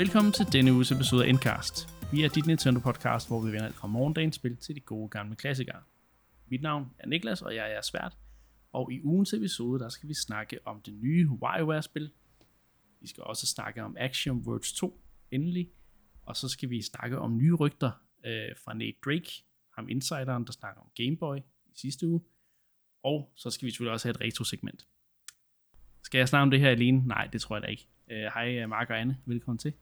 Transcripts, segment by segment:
Velkommen til denne uges episode af Endcast. Vi er dit Nintendo podcast, hvor vi vender alt fra morgendagens spil til de gode gamle klassikere. Mit navn er Niklas, og jeg er svært. Og i ugens episode, der skal vi snakke om det nye WarioWare-spil. Vi skal også snakke om Action Words 2, endelig. Og så skal vi snakke om nye rygter øh, fra Nate Drake, ham insideren, der snakker om Game Boy i sidste uge. Og så skal vi selvfølgelig også have et retro-segment. Skal jeg snakke om det her alene? Nej, det tror jeg da ikke. Uh, hej øh, Mark og Anne, velkommen til.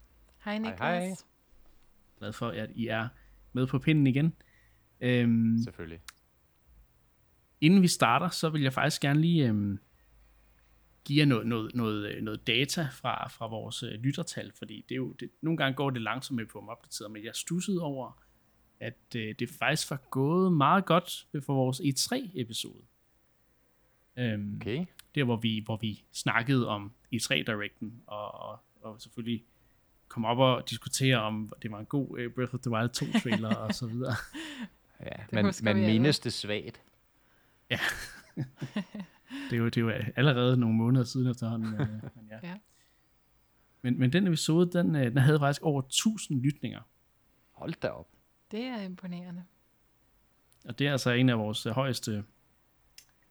Hej Niklas. Hej, hej. Glad for, at I er med på pinden igen. Øhm, Selvfølgelig. inden vi starter, så vil jeg faktisk gerne lige øhm, give jer noget, noget, noget, øh, noget data fra, fra vores øh, lyttertal, fordi det er jo, det, nogle gange går det langsomt med at få dem opdateret, men jeg stussede over, at øh, det faktisk var gået meget godt for vores E3-episode. Øhm, Okay. der hvor vi, hvor vi snakkede om E3 Directen, og, og, og selvfølgelig kom op og diskutere om det var en god uh, Breath of the Wild 2 trailer og så videre. Ja, man, man alle. mindes det svagt. Ja. det, er jo, det er jo allerede nogle måneder siden efterhånden. Men, øh, men, ja. Ja. men, men den episode, den, øh, den havde faktisk over 1000 lytninger. Hold da op. Det er imponerende. Og det er altså en af vores øh, højeste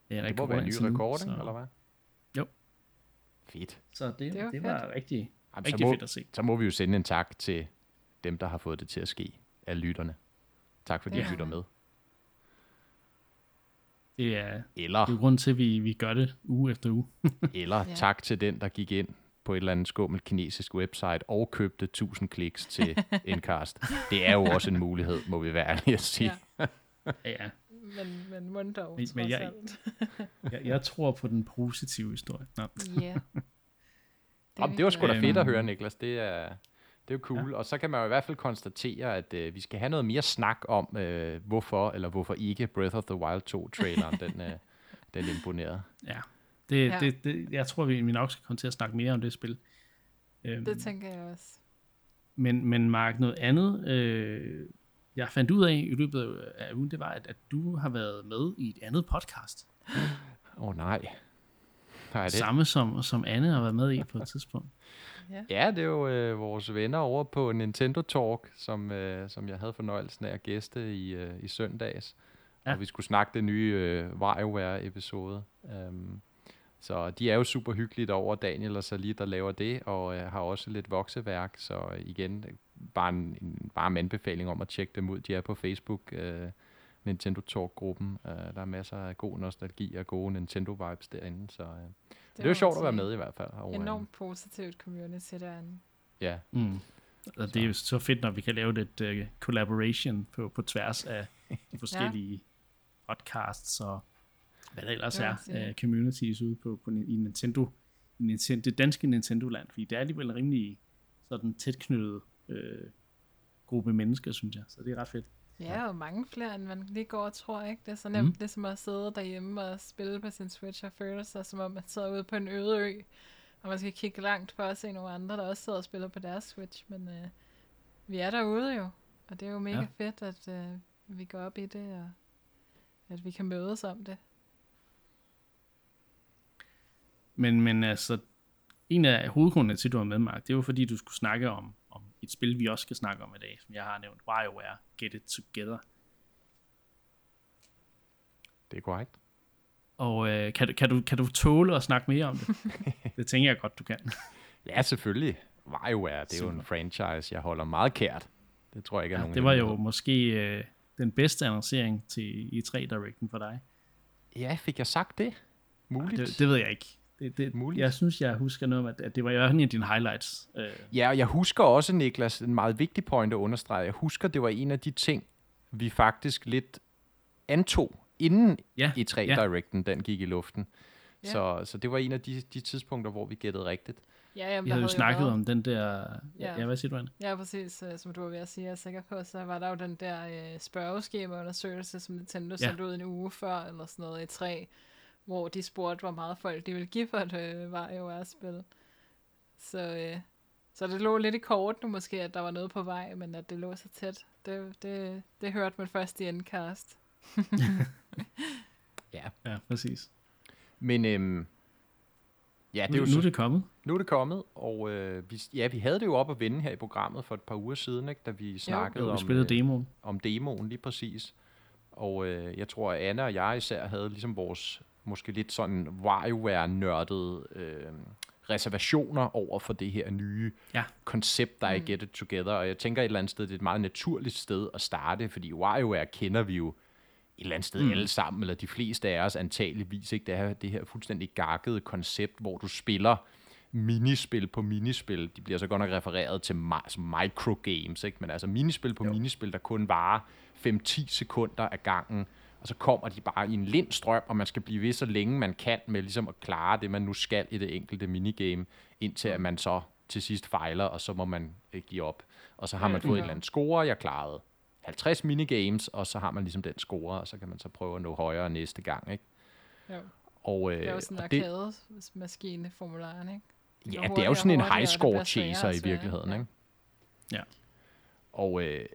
øh, Det må være en ny rekord, så- eller hvad? Jo. Fedt. Så det, Det det, var det var fedt. rigtig, Jamen, rigtig så, må, fedt at se. så må vi jo sende en tak til dem, der har fået det til at ske af lytterne. Tak fordi ja. I lytter med. Det er, Eller, det er grunden til, at vi, vi gør det uge efter uge. eller Ja. tak til den, der gik ind på et eller andet skummelt kinesisk website og købte 1000 kliks til Endcast. Det er jo også en mulighed, må vi være ærlige at sige. Ja. Ja. Men, men mund dog, Men- men jeg-. Jeg, jeg tror på den positive historie. Nå. Ja. Jamen, det var sgu da Øhm. fedt at høre, Niklas. Det er, det er jo cool. Ja. Og så kan man jo i hvert fald konstatere, at øh, vi skal have noget mere snak om, øh, hvorfor eller hvorfor ikke Breath of the Wild 2-traileren, den, øh, den imponerede. Ja, det. Ja. Det, det, jeg tror, vi, vi nok skal komme til at snakke mere om det spil. Øhm, Det tænker jeg også. men, men Mark, noget andet, øh, jeg fandt ud af i løbet af ugen, det var, at, at du har været med i et andet podcast. Åh oh, nej. Nej, det, Samme som, som Anne har været med i på et tidspunkt. Ja. ja, det er jo øh, vores venner over på Nintendo Talk, som, øh, som jeg havde fornøjelsen af at gæste i, øh, i søndags. Ja. Og vi skulle snakke det nye øh, WarioWare-episode. Um, så de er jo super hyggelige over Daniel og Sali, der laver det, og øh, har også lidt vokseværk. Så igen, bare en, en varm anbefaling om at tjekke dem ud. De er på Facebook, øh, Nintendo Talk-gruppen. Øh, der er masser af god nostalgi og gode Nintendo-vibes derinde. Så øh, det, det er jo sjovt at være med i hvert fald. Og, Enormt positivt community derinde. Ja, Mm. Og det er jo så fedt, når vi kan lave lidt uh, collaboration på, på tværs af de forskellige podcasts og hvad der ellers er uh, communities ude på, på i Nintendo, i Nintendo, det danske Nintendo-land, fordi det er alligevel en rimelig sådan tæt knyttet øh, gruppe mennesker, synes jeg. Så det er ret fedt. Ja, og mange flere, end man lige går og tror, ikke? Det er så nemt, Mm. ligesom at sidde derhjemme og spille på sin Switch og føle sig, som om man sidder ude på en øde ø, og man skal kigge langt for at se nogle andre, der også sidder og spiller på deres Switch, men øh, vi er derude jo, og det er jo mega Ja. fedt, at øh, vi går op i det, og at vi kan mødes om det. Men, men altså, en af hovedgrundene til, at du var med, Mark, det var fordi, du skulle snakke om et spil, vi også skal snakke om i dag, som jeg har nævnt, WarioWare Get It Together. det er korrekt. Og øh, kan, du- kan, du, kan du tåle at snakke mere om det? det tænker jeg godt, du kan. Ja, selvfølgelig. WarioWare, det er jo en Super. franchise, jeg holder meget kært. Det tror jeg ikke er Ja, nogen det var jo måske øh, den bedste annoncering til E3 Directen for dig. Ja, fik jeg sagt det? Muligt. Det, det ved jeg ikke. Det, det, Muligt. jeg synes, jeg husker noget om, at, at det var i en af dine highlights. Øh, Ja, og jeg husker også, Niklas, en meget vigtig point at understrege. Jeg husker, det var en af de ting, vi faktisk lidt antog, inden ja, E3 ja. Directen den gik i luften. Ja. Så, så det var en af de, de tidspunkter, hvor vi gættede rigtigt. Ja, jamen, vi havde jo snakket været- om den der... Ja, Ja. hvad siger du, Anne? Ja, præcis. øh, Som du var ved at sige, jeg er sikker på, så var der jo den der øh, spørgeskemaundersøgelse, som Nintendo Ja. sendte ud en uge før, eller sådan noget i tre, hvor de spurgte, hvor meget folk de ville give for et øh, WarioWare-spil. Så, øh, så det lå lidt i kort nu måske, at der var noget på vej, men at det lå så tæt, det, det, det hørte man først i endcast. Ja. Ja, præcis. Men øhm, Ja, det Nu, er jo nu er så, det kommet. nu er det kommet, og øh, vi, ja, vi havde det jo op at vende her i programmet for et par uger siden, ikke, da vi snakkede Jo, vi om, spillede øh, demoen. om demoen lige præcis. Og øh, jeg tror, at Anna og jeg især havde ligesom vores måske lidt sådan WarioWare-nørdede øh, reservationer over for det her nye Ja. koncept, der er i Get It Together. Og jeg tænker et eller andet sted, det er et meget naturligt sted at starte, fordi WarioWare kender vi jo et eller andet sted mm. alle sammen, eller de fleste af os antageligvis, ikke? Det er det her fuldstændig gakkede koncept, hvor du spiller minispil på minispil. De bliver så godt nok refereret til mi- som microgames, ikke? men altså minispil på jo. minispil, der kun varer 5-10 sekunder ad gangen, og så kommer de bare i en lind strøm, og man skal blive ved så længe man kan med ligesom at klare det, man nu skal i det enkelte minigame, indtil at man så til sidst fejler, og så må man øh, give op. Og så har man fået en eller anden score, jeg klarede 50 minigames, og så har man ligesom den score, og så kan man så prøve at nå højere næste gang, ikke? Jo. Og, øh, Det er jo sådan en arcade-maskine formularen, ikke? ja, det er jo sådan en high score chaser i virkeligheden, ja. ikke? Ja. Og, øh,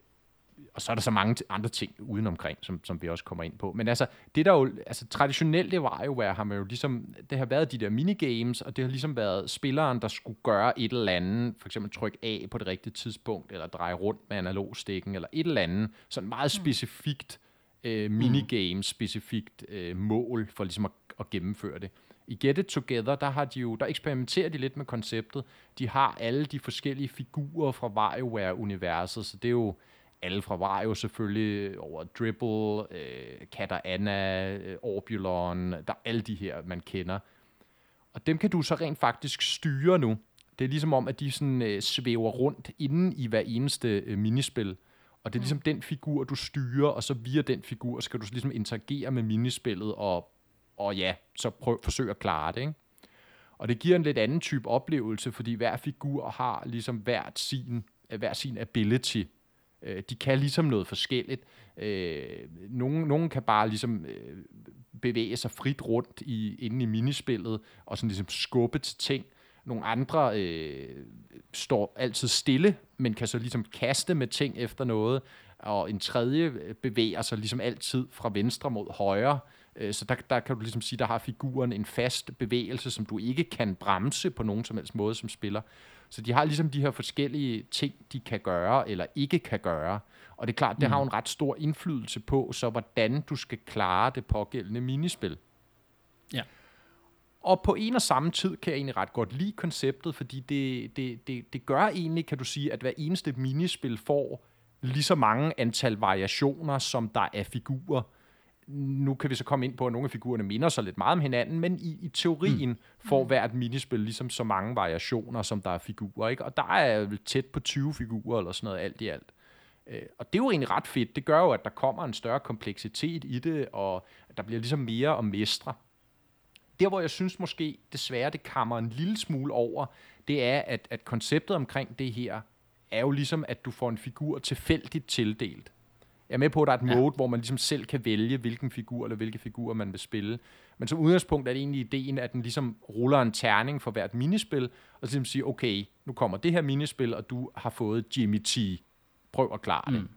og så er der så mange andre ting udenomkring, som, som vi også kommer ind på. Men altså, det der jo, altså traditionelt det var jo, har man jo ligesom, det har været de der minigames, og det har ligesom været spilleren, der skulle gøre et eller andet, for eksempel trykke A på det rigtige tidspunkt, eller dreje rundt med analogstikken, eller et eller andet, sådan meget specifikt øh, minigame, specifikt øh, mål for ligesom at, at gennemføre det. I Get It Together, der, har de jo, der eksperimenterer de lidt med konceptet. De har alle de forskellige figurer fra WarioWare-universet, så det er jo alle fra Wario selvfølgelig, over Dribble, øh, Kat og Anna, øh, Orbulon, der er alle de her, man kender. Og dem kan du så rent faktisk styre nu. Det er ligesom om, at de sådan, øh, svæver rundt inden i hver eneste øh, minispil. Og det er ligesom den figur, du styrer, og så via den figur skal du så ligesom interagere med minispillet, og, og ja, så prøv, forsøg at klare det, ikke? Og det giver en lidt anden type oplevelse, fordi hver figur har ligesom hvert sin, hver sin ability. Øh, De kan ligesom noget forskelligt. Øh, nogen, nogen kan bare ligesom øh, bevæge sig frit rundt i, inde i minispillet, og sådan ligesom skubbe til ting. Nogle andre øh, står altid stille, men kan så ligesom kaste med ting efter noget. Og en tredje øh, bevæger sig ligesom altid fra venstre mod højre. Øh, så der, der kan du ligesom sige, der har figuren en fast bevægelse, som du ikke kan bremse på nogen som helst måde som spiller. Så de har ligesom de her forskellige ting, de kan gøre eller ikke kan gøre. Og det er klart, det har jo en ret stor indflydelse på, så hvordan du skal klare det pågældende minispil. Ja. Og på en og samme tid kan jeg egentlig ret godt lide konceptet, fordi det, det, det, det gør egentlig, kan du sige, at hver eneste minispil får lige så mange antal variationer, som der er figurer. Nu kan vi så komme ind på, at nogle af figurerne minder sig lidt meget om hinanden, men i, i teorien mm. får hvert minispil ligesom så mange variationer, som der er figurer. Ikke? Og der er vel tæt på 20 figurer eller sådan noget alt i alt. Øh, Og det er jo egentlig ret fedt. Det gør jo, at der kommer en større kompleksitet i det, og der bliver ligesom mere at mestre. Der, hvor jeg synes måske desværre, det kammer en lille smule over, det er, at, at konceptet omkring det her, er jo ligesom, at du får en figur tilfældigt tildelt. Jeg er med på, at der er et Ja. mode, hvor man ligesom selv kan vælge, hvilken figur eller hvilke figurer man vil spille. Men som udgangspunkt er det egentlig ideen, at den ligesom ruller en terning for hvert minispil, og så ligesom siger, okay, nu kommer det her minispil, og du har fået Jimmy T. Prøv at klare det. Mm.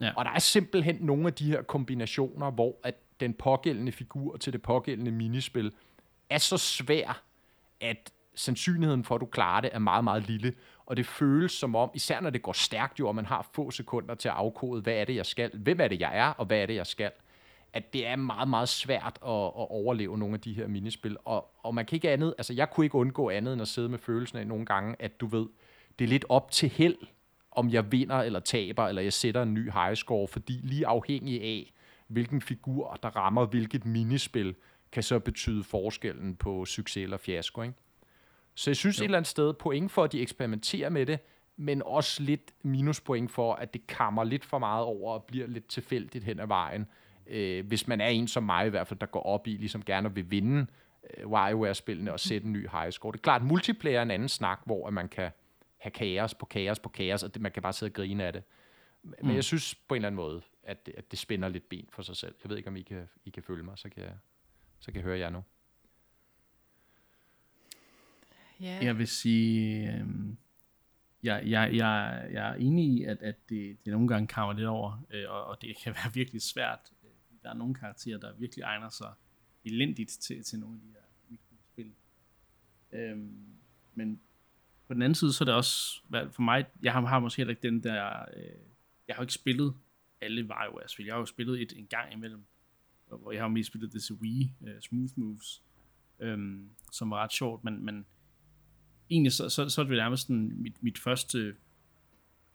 Ja. Og der er simpelthen nogle af de her kombinationer, hvor at den pågældende figur til det pågældende minispil er så svær, at sandsynligheden for, at du klarer det, er meget, meget lille. Og det føles som om, især når det går stærkt jo, og man har få sekunder til at afkode, hvad er det, jeg skal, hvem er det, jeg er, og hvad er det, jeg skal, at det er meget, meget svært at, at overleve nogle af de her minispil. Og, og man kan ikke andet, altså jeg kunne ikke undgå andet end at sidde med følelsen af nogle gange, at du ved, det er lidt op til held, om jeg vinder eller taber, eller jeg sætter en ny high score, fordi lige afhængig af, hvilken figur, der rammer hvilket minispil, kan så betyde forskellen på succes eller fiasko. Ikke? Så jeg synes jo. et eller andet sted point for, at de eksperimenterer med det, men også lidt minuspoint for, at det kammer lidt for meget over og bliver lidt tilfældigt hen ad vejen. Øh, hvis man er en som mig i hvert fald, der går op i, ligesom gerne vil vinde øh, WarioWare-spillene og sætte en ny high score. Det er klart, multiplayer er en anden snak, hvor at man kan have kaos på kaos på kaos, og det, man kan bare sidde og grine af det. Men mm. jeg synes på en eller anden måde, at, det- at det spænder lidt ben for sig selv. Jeg ved ikke, om I kan, I kan følge mig, så kan jeg, så kan jeg høre jer nu. Ja, Jeg vil sige, øh, jeg, jeg, jeg, jeg er enig i, at, at det, det nogle gange kommer lidt over, øh, og, og det kan være virkelig svært. Der er nogle karakterer, der virkelig egner sig elendigt til, til nogle af de her mikrospil. Øh, men på den anden side, så er det også, for mig, jeg har, har måske heller ikke den der, øh, jeg har ikke spillet alle WarioWare-spil. Jeg har jo spillet et en gang imellem, hvor jeg har mest spillet det til Wii, uh, Smooth Moves, øhm, som var ret sjovt, men, men egentlig så, så, så er det nærmest sådan mit, mit første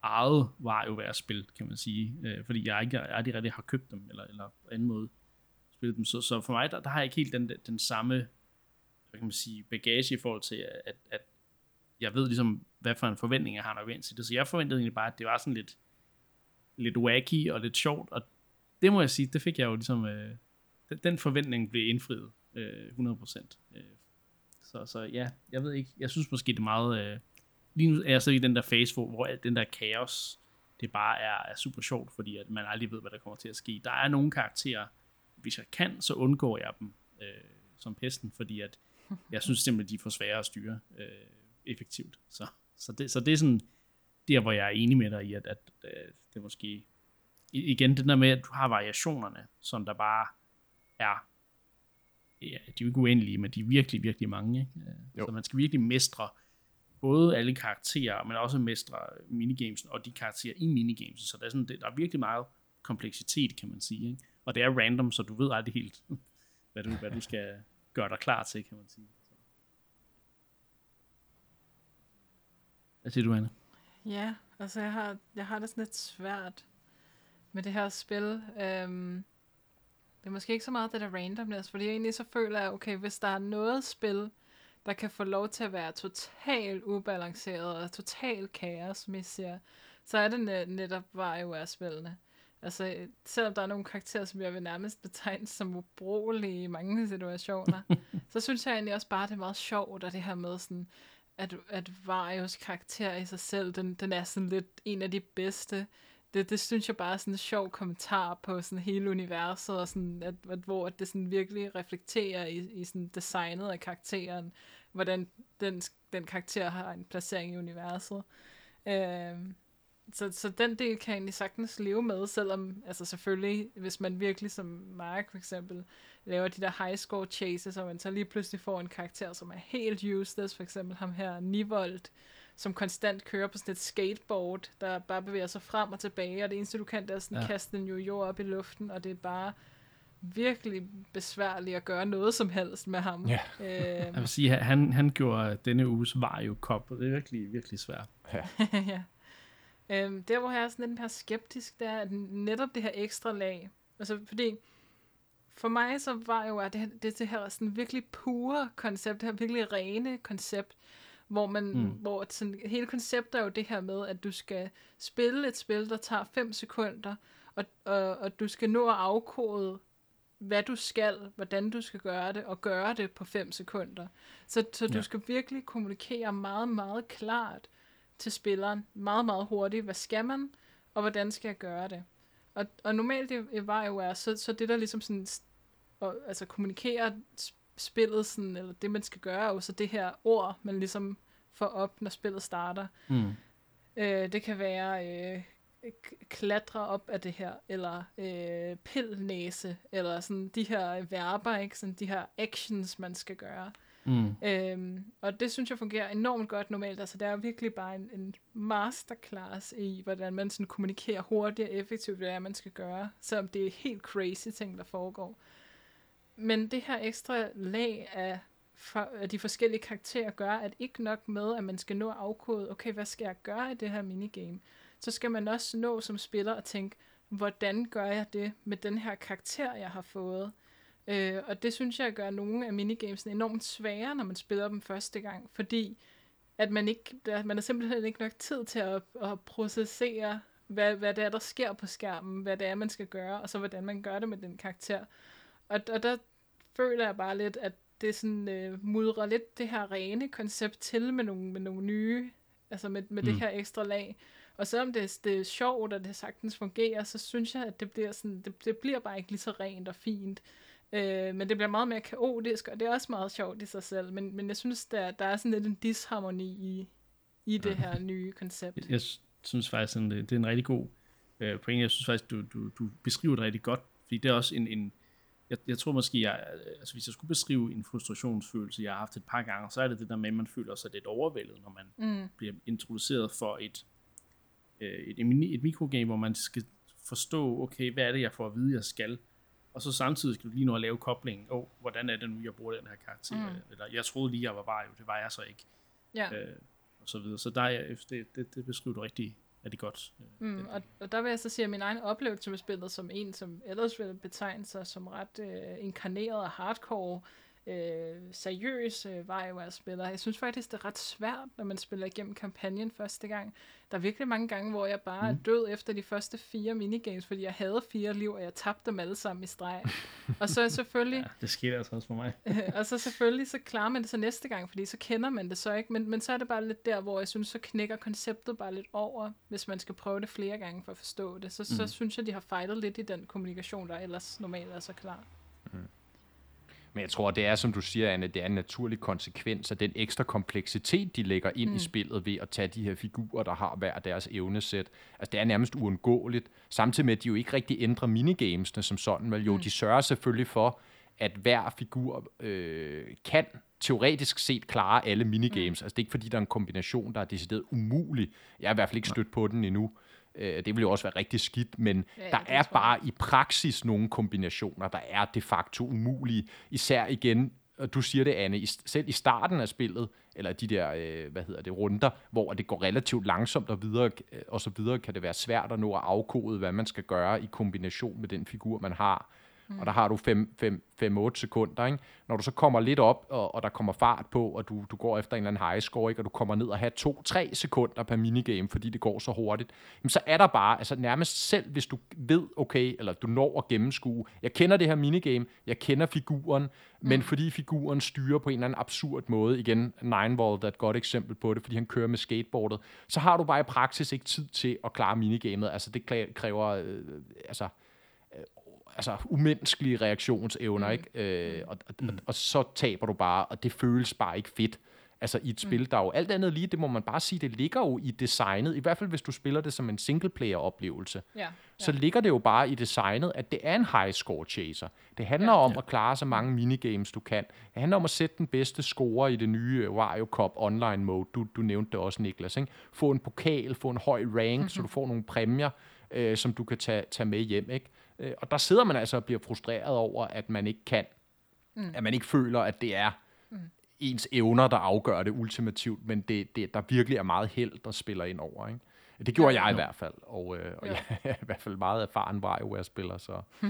eget WarioWare-spil, kan man sige, øh, fordi jeg ikke jeg rigtig har købt dem, eller, eller på anden måde spillet dem. Så, så for mig, der, der har jeg ikke helt den, den samme hvad kan man sige, bagage i forhold til, at, at jeg ved ligesom, hvad for en forventning jeg har, når jeg til det. Så jeg forventede egentlig bare, at det var sådan lidt, lidt wacky og lidt sjovt, og det må jeg sige, det fik jeg jo ligesom, øh, den, den forventning blev indfriet øh, 100%. Øh, så, så ja, jeg ved ikke, jeg synes måske det er meget, øh, lige nu er jeg så i den der fase, hvor, hvor alt den der kaos, det bare er, er super sjovt, fordi at man aldrig ved, hvad der kommer til at ske. Der er nogle karakterer, hvis jeg kan, så undgår jeg dem øh, som pesten, fordi at jeg synes simpelthen, de er for svære at styre øh, effektivt. Så, så, det, så det er sådan der, hvor jeg er enig med dig i, at, at, at det måske... Igen, det der med, at du har variationerne, som der bare er... Ja, de er jo ikke uendelige, men de er virkelig, virkelig mange. Ikke? Jo. Så man skal virkelig mestre både alle karakterer, men også mestre minigames og de karakterer i minigames. Så der er, sådan, der er virkelig meget kompleksitet, kan man sige. Ikke? Og det er random, så du ved aldrig helt, hvad du, hvad du skal gøre dig klar til, kan man sige. Hvad siger du, Anne? Ja, altså jeg har, jeg har det sådan lidt svært med det her spil. Øhm, det er måske ikke så meget det der randomness, fordi egentlig så føler jeg, okay, hvis der er noget spil, der kan få lov til at være totalt ubalanceret og totalt kaos, som jeg siger, så er det net, netop WarioWare-spillene. Altså, selvom der er nogle karakterer, som jeg vil nærmest betegne som ubrugelige i mange situationer, så synes jeg egentlig også bare, at det er meget sjovt, at det her med sådan, at, at Varios karakter i sig selv, den, den er sådan lidt en af de bedste. Det, det synes jeg bare er sådan en sjov kommentar på sådan hele universet, og sådan, at, at, hvor det sådan virkelig reflekterer i, i sådan designet af karakteren, hvordan den, den karakter har en placering i universet. Øh, så, så den del kan jeg egentlig sagtens leve med, selvom, altså selvfølgelig, hvis man virkelig som Mark for eksempel, laver de der high score chases, og man så lige pludselig får en karakter, som er helt useless, for eksempel ham her, Nivold, som konstant kører på sådan et skateboard, der bare bevæger sig frem og tilbage, og det eneste du kan, det er sådan ja. kaste en jo op i luften, og det er bare virkelig besværligt at gøre noget som helst med ham. Ja. Øhm. Jeg vil sige, han, han gjorde denne uges Vario Cup, og det er virkelig, virkelig svært. Ja. ja. Øhm, der, hvor jeg er sådan lidt mere skeptisk, det er at netop det her ekstra lag. Altså, fordi for mig så var jo at det, det, det her sådan virkelig pure koncept, det her virkelig rene koncept, hvor man, mm. hvor sådan, hele konceptet er jo det her med, at du skal spille et spil, der tager 5 sekunder, og, og, og du skal nå at afkode, hvad du skal, hvordan du skal gøre det, og gøre det på 5 sekunder. Så, så du ja. skal virkelig kommunikere meget, meget klart til spilleren, meget, meget hurtigt, hvad skal man, og hvordan skal jeg gøre det. Og, og normalt var jo er, så, så det der ligesom sådan, og, altså kommunikerer spillet sådan, eller det man skal gøre, er jo så det her ord, man ligesom får op, når spillet starter. Mm. Øh, det kan være øh, klatre op af det her, eller øh, pildnæse, eller sådan de her verber, ikke? Sådan de her actions, man skal gøre. Mm. Øhm, og det synes jeg fungerer enormt godt normalt. Altså, det er virkelig bare en, en masterclass i, hvordan man sådan kommunikerer hurtigt og effektivt, hvad man skal gøre, selvom det er helt crazy ting, der foregår. Men det her ekstra lag af, for, af de forskellige karakterer gør, at ikke nok med, at man skal nå at afkode, okay, hvad skal jeg gøre i det her minigame? Så skal man også nå som spiller at tænke, hvordan gør jeg det med den her karakter, jeg har fået? Øh, og det synes jeg gør nogle af minigamesene enormt svære, når man spiller dem første gang, fordi at man ikke, der, man har simpelthen ikke nok tid til at, at processere, hvad, hvad det er, der sker på skærmen, hvad det er, man skal gøre, og så hvordan man gør det med den karakter. Og, og der føler jeg bare lidt, at det sådan øh, mudrer lidt det her rene koncept til med nogle, med nogle nye, altså med, med mm. det her ekstra lag. Og selvom det, det er sjovt, og det sagtens fungerer, så synes jeg, at det bliver, sådan, det, det bliver bare ikke lige så rent og fint. Øh, men det bliver meget mere kaotisk, og det er også meget sjovt i sig selv. Men, men jeg synes, der, der er sådan lidt en disharmoni i, i det her nye koncept. Jeg, jeg synes faktisk, det, det er en rigtig god øh, pointe. Jeg synes faktisk, du, du, du beskriver det rigtig godt, fordi det er også en, en jeg, jeg tror måske, jeg, altså hvis jeg skulle beskrive en frustrationsfølelse, jeg har haft et par gange, så er det det der med, at man føler sig lidt overvældet, når man Mm. bliver introduceret for et, øh, et, et, et mikrogame, hvor man skal forstå, okay, hvad er det, jeg får at vide, jeg skal, og så samtidig skal du lige nå at lave koblingen, åh, oh, hvordan er det nu, jeg bruger den her karakter, Mm. eller jeg troede lige, jeg var Vario, det var jeg så ikke, Ja. øh, og så videre, så der er, det, det, det beskriver du rigtig, rigtig godt. øh, Mm, og, og der vil jeg så sige, at min egen oplevelse med spillet som en, som ellers vil betegne sig som ret øh, inkarneret og hardcore, øh, seriøs øh, WarioWare-spiller. Jeg synes faktisk, det er ret svært, når man spiller igennem kampagnen første gang. Der er virkelig mange gange, hvor jeg bare mm. er død efter de første fire minigames, fordi jeg havde fire liv, og jeg tabte dem alle sammen i streg. og så selvfølgelig... Ja, det skete altså også for mig. og så selvfølgelig, så klarer man det så næste gang, fordi så kender man det så ikke. Men, men så er det bare lidt der, hvor jeg synes, så knækker konceptet bare lidt over, hvis man skal prøve det flere gange for at forstå det. Så, mm. så synes jeg, de har fejlet lidt i den kommunikation, der ellers normalt er så klar. Men jeg tror, det er, som du siger, Anne, det er en naturlig konsekvens af den ekstra kompleksitet, de lægger ind mm. i spillet ved at tage de her figurer, der har hver deres evnesæt. Altså, det er nærmest uundgåeligt. Samtidig med, at de jo ikke rigtig ændrer minigamesene som sådan, vel jo, mm. de sørger selvfølgelig for, at hver figur øh, kan teoretisk set klare alle minigames. Mm. Altså, det er ikke fordi, der er en kombination, der er decideret umulig. Jeg har i hvert fald ikke stødt på den endnu. Øh, det ville jo også være rigtig skidt, men Ja, der er bare i praksis nogle kombinationer, der er de facto umulige. Især igen, og du siger det, Anne, i- selv i starten af spillet, eller de der, øh, hvad hedder det, runder, hvor det går relativt langsomt og videre, øh, og så videre, kan det være svært at nå at afkode, hvad man skal gøre i kombination med den figur, man har. Mm. Og der har du 5-8 sekunder, ikke? Når du så kommer lidt op, og, og der kommer fart på, og du, du går efter en eller anden high score, ikke? og du kommer ned og har 2-3 sekunder per minigame, fordi det går så hurtigt, jamen så er der bare, altså nærmest selv, hvis du ved, okay, eller du når at gennemskue, jeg kender det her minigame, jeg kender figuren, mm. men fordi figuren styrer på en eller anden absurd måde, igen, Ninevolt er et godt eksempel på det, fordi han kører med skateboardet, så har du bare i praksis ikke tid til at klare minigamet, altså det kræ- kræver, øh, altså, altså umenneskelige reaktionsevner, mm. ikke? Øh, og, og, og, og så taber du bare, og det føles bare ikke fedt. Altså i et spil, der er jo alt andet lige, det må man bare sige, det ligger jo i designet, i hvert fald hvis du spiller det som en singleplayer-oplevelse, Ja, så ligger det jo bare i designet, at det er en high score chaser. Det handler Ja. om at klare så mange minigames, du kan. Det handler om at sætte den bedste score i det nye øh, Wario Cup online mode. Du, du nævnte det også, Niklas. Ikke? Få en pokal, få en høj rank, mm-hmm. så du får nogle præmier, øh, som du kan tage, tage med hjem. Ikke? Øh, og der sidder man altså og bliver frustreret over, at man ikke kan. Mm. At man ikke føler, at det er mm. ens evner, der afgør det ultimativt, men det, det, der virkelig er meget held, der spiller ind over. Ikke? Det gjorde Ja. jeg i hvert fald, og, øh, og Jo. jeg er i hvert fald meget erfaren WarioWare-spiller, så...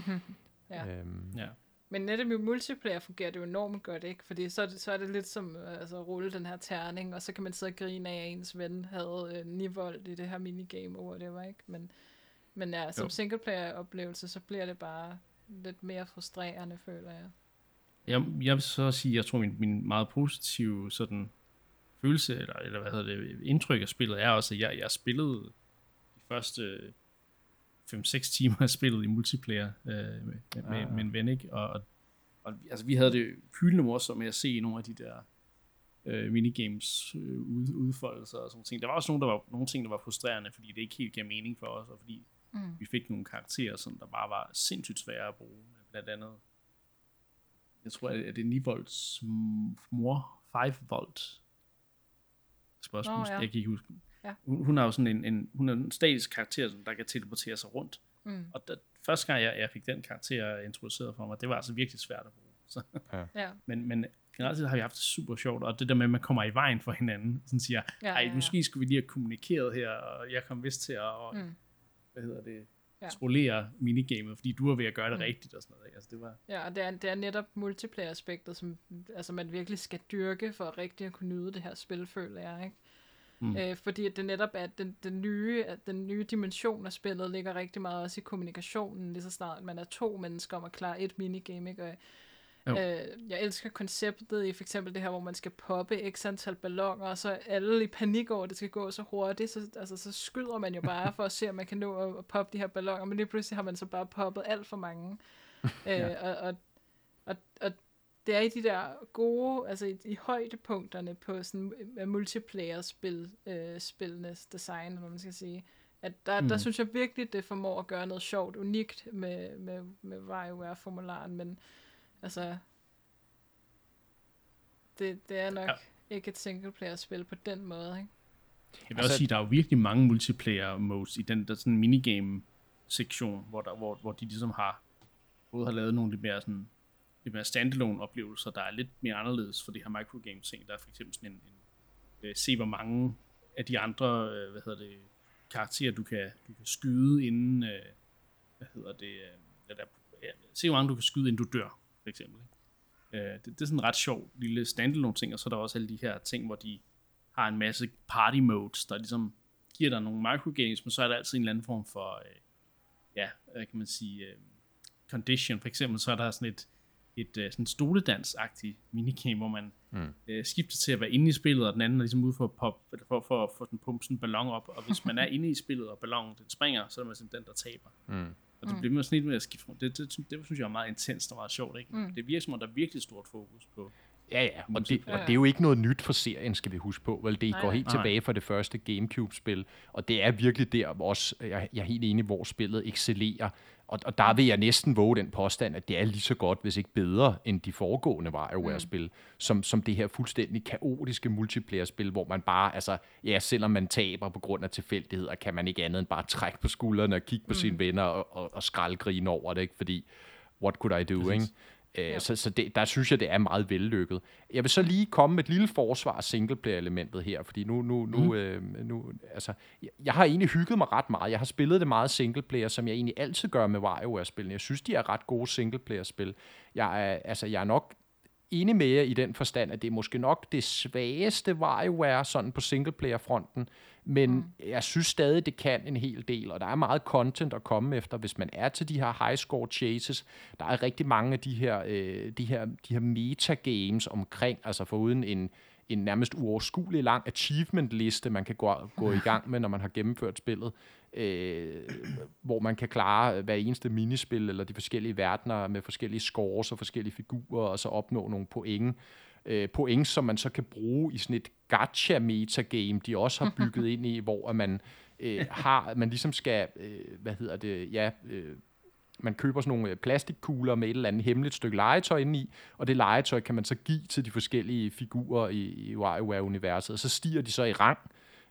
Ja. øhm, Ja. Men netop i multiplayer fungerer det jo enormt godt, ikke? Fordi så er det, så er det lidt som øh, altså, at rulle den her terning, og så kan man sidde og grine af, at ens ven havde øh, nivold i det her minigame over det var, ikke? Men, men ja, som singleplayer-oplevelse, så bliver det bare lidt mere frustrerende, føler jeg. Jeg, jeg vil så sige, jeg tror, min, min meget positive sådan, følelse, eller, eller hvad hedder det, indtryk af spillet, er også, at jeg, jeg spillede de første 5-6 timer af spillet i multiplayer øh, med, med, med, Ah. med en ven, ikke? Og, og, og altså, vi havde det hyldende morsomt med at se nogle af de der øh, minigames øh, ud, udfoldelser og sådan ting. Der var også nogle, der var, nogle ting, der var frustrerende, fordi det ikke helt gav mening for os, og fordi Mm. vi fik nogle karakterer, som der bare var sindssygt svære at bruge. Blandt andet, jeg tror, at det er 9 volts mor, 5 volt. Spørgsmål, oh, ja. ja. jeg kan ikke huske. Ja. Hun, hun, har jo sådan en, en, hun er en statisk karakter, som der kan teleportere sig rundt. Mm. Og da, første gang, jeg, jeg fik den karakter introduceret for mig, det var altså virkelig svært at bruge. Så, Ja, men, men generelt set har vi haft det super sjovt, og det der med, at man kommer i vejen for hinanden, sådan siger, Ja, ej, ja, ja. måske skulle vi lige have kommunikeret her, og jeg kom vist til at, og, Mm. Hvad hedder det, Ja. spolere minigamet, fordi du er ved at gøre det Mm. rigtigt og sådan noget. Altså, det var, ja og det er, det er netop multiplayer-aspektet, som altså, man virkelig skal dyrke for rigtig at kunne nyde det her spil, føler jeg, ikke? Mm. Øh, fordi at det netop er at den, den, nye, at den nye dimension af spillet ligger rigtig meget også i kommunikationen, lige så snart man er to mennesker om at klare et minigame, ikke? Og, Jo. øh, jeg elsker konceptet i for eksempel det her, hvor man skal poppe x antal ballonger, og så er alle i panik over, at det skal gå så hurtigt, så, altså, så skyder man jo bare for at se, om man kan nå at, at poppe de her ballonger, men lige pludselig har man så bare poppet alt for mange. Ja. øh, og, og, og, og det er i de der gode, altså i, i højdepunkterne på sådan uh, multiplayer-spil, øh, spillenes design, eller hvad man skal sige, At der, mm. der synes jeg virkelig, det formår at gøre noget sjovt, unikt med, med, med WarioWare-formularen, men altså, det, det er nok ja. ikke et single-player-spil på den måde, ikke? Jeg vil altså, også sige, der er jo virkelig mange multiplayer modes i den der sådan minigame-sektion, hvor, der, hvor, hvor de ligesom har både har lavet nogle lidt mere sådan lidt mere standalone oplevelser, der er lidt mere anderledes for det her microgame ting. Der er for eksempel sådan en, en øh, se hvor mange af de andre, øh, hvad hedder det, karakterer, du kan, du kan skyde inden, øh, hvad hedder det, øh, der, ja, se hvor mange du kan skyde, inden du dør, for eksempel. Ikke? Øh, det, det er sådan en ret sjov lille standalone ting, og så er der også alle de her ting, hvor de har en masse party modes, der ligesom giver dig nogle microgames, men så er der altid en eller anden form for, øh, ja, hvad kan man sige, øh, condition. For eksempel så er der sådan et, et uh, sådan stoledans-agtigt minigame, hvor man mm. uh, skifter til at være inde i spillet, og den anden er ligesom ude for at, pop, for, for at få sådan pumpe sådan en ballon op, og hvis man er inde i spillet, og ballonen den springer, så er man sådan den, der taber. Mm. Og det mm. bliver man sådan lidt med at skifte det, det, det, det, synes jeg er meget intenst og meget sjovt. Ikke? Mm. Det virker som om, der er virkelig stort fokus på, Ja, ja, og det, og det er jo ikke noget nyt for serien, skal vi huske på. Vel, det nej, går helt nej. tilbage fra det første Gamecube-spil, og det er virkelig der også, jeg, jeg er helt enig, hvor spillet excellerer. Og, og der vil jeg næsten våge den påstand, at det er lige så godt, hvis ikke bedre, end de foregående WarioWare-spil, mm. som, som det her fuldstændig kaotiske multiplayer-spil, hvor man bare, altså, ja, selvom man taber på grund af tilfældigheder, kan man ikke andet end bare trække på skuldrene og kigge på mm. sine venner og, og, og skraldgrine over det, ikke? Fordi, what could I do, Præcis. ikke? Øh, ja. Så, så det, der synes jeg, det er meget vellykket. Jeg vil så lige komme med et lille forsvar af singleplayer-elementet her, fordi nu, nu, nu, mm. øh, nu altså, jeg, jeg har egentlig hygget mig ret meget. Jeg har spillet det meget singleplayer, som jeg egentlig altid gør med WarioWare-spillene. Jeg synes, de er ret gode singleplayer-spil. Jeg er, altså, jeg er nok enig med jer i den forstand, at det er måske nok det svageste WarioWare sådan på singleplayer-fronten, men mm. jeg synes stadig, det kan en hel del, og der er meget content at komme efter, hvis man er til de her high score chases. Der er rigtig mange af de her, øh, de her, de her metagames omkring, altså foruden en, en nærmest uoverskuelig lang achievement-liste, man kan gå, gå i gang med, når man har gennemført spillet, øh, hvor man kan klare øh, hver eneste minispil, eller de forskellige verdener med forskellige scores og forskellige figurer, og så opnå nogle point. Øh, point, som man så kan bruge i sådan et gacha-metagame, de også har bygget ind i, hvor man øh, har, man ligesom skal, øh, hvad hedder det, ja, øh, man køber sådan nogle øh, plastikkugler med et eller andet hemmeligt stykke legetøj i, og det legetøj kan man så give til de forskellige figurer i, i WarioWare-universet, og så stiger de så i rang,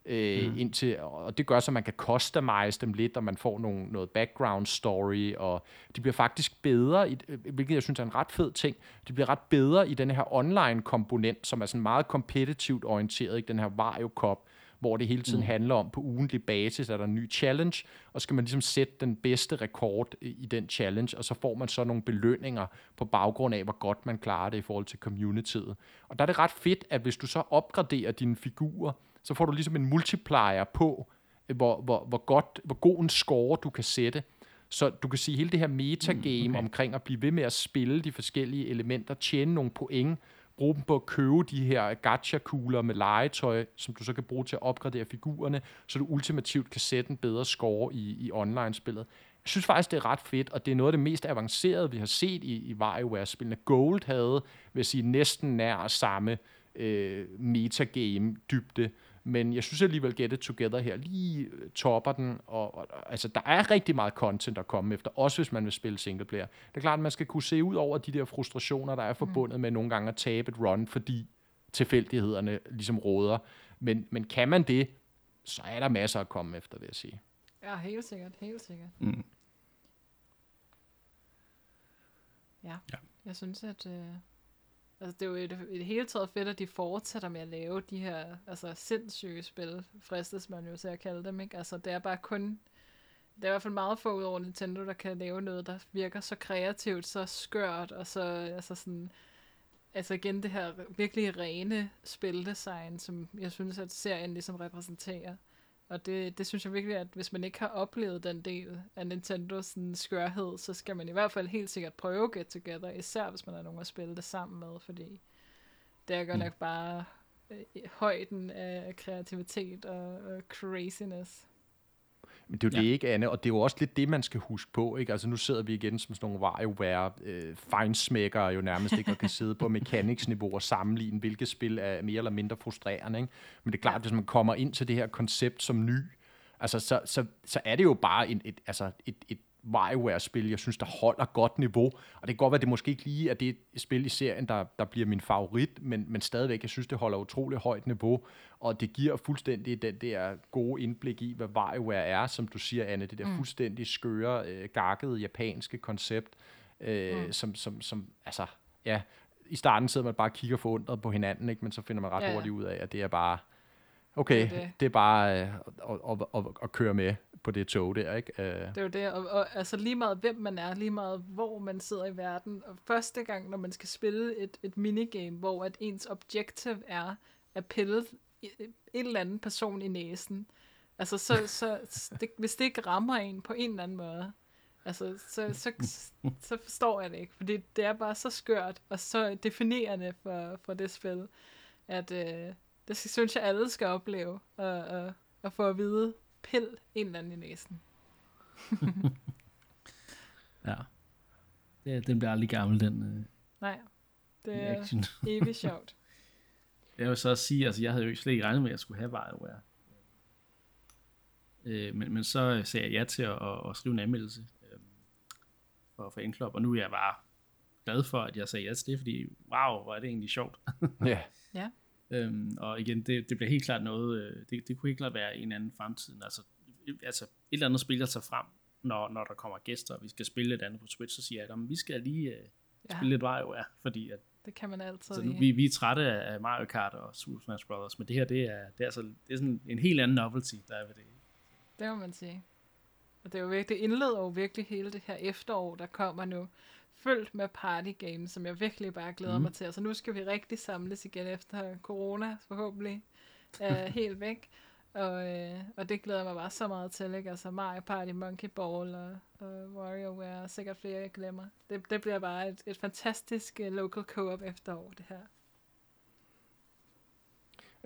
øh, mm. indtil, og det gør så, at man kan customize dem lidt, og man får nogle, noget background story, og de bliver faktisk bedre, i, øh, hvilket jeg synes er en ret fed ting, de bliver ret bedre i den her online komponent, som er sådan meget kompetitivt orienteret, ikke? den her Wario Cup, hvor det hele tiden mm. handler om, på ugentlig basis er der en ny challenge, og skal man ligesom sætte den bedste rekord i den challenge, og så får man så nogle belønninger på baggrund af, hvor godt man klarer det i forhold til communityet. Og der er det ret fedt, at hvis du så opgraderer dine figurer, så får du ligesom en multiplier på, hvor, hvor, hvor, godt, hvor god en score du kan sætte. Så du kan sige, hele det her metagame mm, okay. omkring at blive ved med at spille de forskellige elementer, tjene nogle point, bruge dem på at købe de her gacha-kugler med legetøj, som du så kan bruge til at opgradere figurerne, så du ultimativt kan sætte en bedre score i, i online-spillet. Jeg synes faktisk, det er ret fedt, og det er noget af det mest avancerede, vi har set i, i WarioWare-spillene. Gold havde, vil jeg sige, næsten nær samme øh, metagame-dybde, men jeg synes alligevel, Get It Together her lige øh, topper den, og, og altså, der er rigtig meget content at komme efter, også hvis man vil spille singleplayer. Det er klart, at man skal kunne se ud over de der frustrationer, der er forbundet mm. med nogle gange at tabe et run, fordi tilfældighederne ligesom råder. Men, men kan man det, så er der masser at komme efter, vil jeg sige. Ja, helt sikkert, helt sikkert. Mm. Ja. ja, jeg synes, at... Øh Altså, det er jo et, et hele taget fedt, at de fortsætter med at lave de her altså, sindssyge spil, fristes man jo til at kalde dem, ikke? Altså, det er bare kun... Det er i hvert fald meget få ud over Nintendo, der kan lave noget, der virker så kreativt, så skørt, og så altså sådan... Altså igen, det her virkelig rene spildesign, som jeg synes, at serien ligesom repræsenterer. Og det, det synes jeg virkelig, at hvis man ikke har oplevet den del af Nintendos sådan, skørhed, så skal man i hvert fald helt sikkert prøve Get Together, især hvis man er nogen at spille det sammen med, fordi det er godt mm. nok bare øh, højden af kreativitet og, og craziness. Men det er jo ja. det ikke, Anne, og det er jo også lidt det, man skal huske på. Ikke? Altså nu sidder vi igen som sådan nogle WarioWare øh, fejnsmækkere jo nærmest ikke, og kan sidde på mechanics-niveau og sammenligne, hvilke spil er mere eller mindre frustrerende. Ikke? Men det er klart, ja. hvis man kommer ind til det her koncept som ny, Altså, så, så, så er det jo bare en, et, altså et, et WarioWare-spil, jeg synes, der holder godt niveau. Og det kan godt være, at det måske ikke lige er det spil i serien, der, der bliver min favorit, men, men stadigvæk, jeg synes, det holder utrolig højt niveau, og det giver fuldstændig den der gode indblik i, hvad WarioWare er, som du siger, Anne, det der mm. fuldstændig skøre, øh, gakkede japanske koncept, øh, mm. som, som, som, altså, ja, i starten sidder man bare og kigger forundret på hinanden, ikke? men så finder man ret ja, ja. hurtigt ud af, at det er bare, okay, det er, det. Det er bare øh, at, at, at, at køre med på det tog der, ikke? Uh. Det er jo det, og, og altså lige meget hvem man er, lige meget hvor man sidder i verden, og første gang, når man skal spille et, et minigame, hvor at ens objective er at pille en eller anden person i næsen, altså så, så det, hvis det ikke rammer en på en eller anden måde, altså så, så, så forstår jeg det ikke, fordi det er bare så skørt og så definerende for, for det spil, at øh, det synes jeg alle skal opleve, og, og, og få at vide, pil en eller anden i næsen. ja. Det, den bliver aldrig gammel, den øh, Nej, det er action. evigt sjovt. Jeg vil så også sige, altså jeg havde jo slet ikke regnet med, at jeg skulle have WarioWare. Øh, men, men så sagde jeg ja til at, at, at skrive en anmeldelse øh, for, for Endclub, og nu er jeg bare glad for, at jeg sagde ja til det, fordi wow, hvor er det egentlig sjovt. Ja. ja. Øhm, og igen, det, det bliver helt klart noget, øh, det, det kunne helt klart være en anden fremtid. Altså, altså et eller andet spil, der tager frem, når, når der kommer gæster, og vi skal spille et andet på Twitch, så siger jeg, at vi skal lige uh, ja. spille lidt WarioWare, fordi at, det kan man altid. Så nu, vi, vi er trætte af Mario Kart og Super Smash Bros., men det her, det er, det er, altså, det er sådan en helt anden novelty, der er ved det. Det må man sige. Og det, er jo virkelig, det indleder jo virkelig hele det her efterår, der kommer nu fyldt med party games, som jeg virkelig bare glæder mm. mig til. Altså nu skal vi rigtig samles igen efter corona, forhåbentlig er helt væk. Og, øh, og det glæder jeg mig bare så meget til, ikke? Altså Mario Party, Monkey Ball og, og WarioWare, og sikkert flere, jeg glemmer. Det, det bliver bare et, et fantastisk uh, local co-op efterår, det her.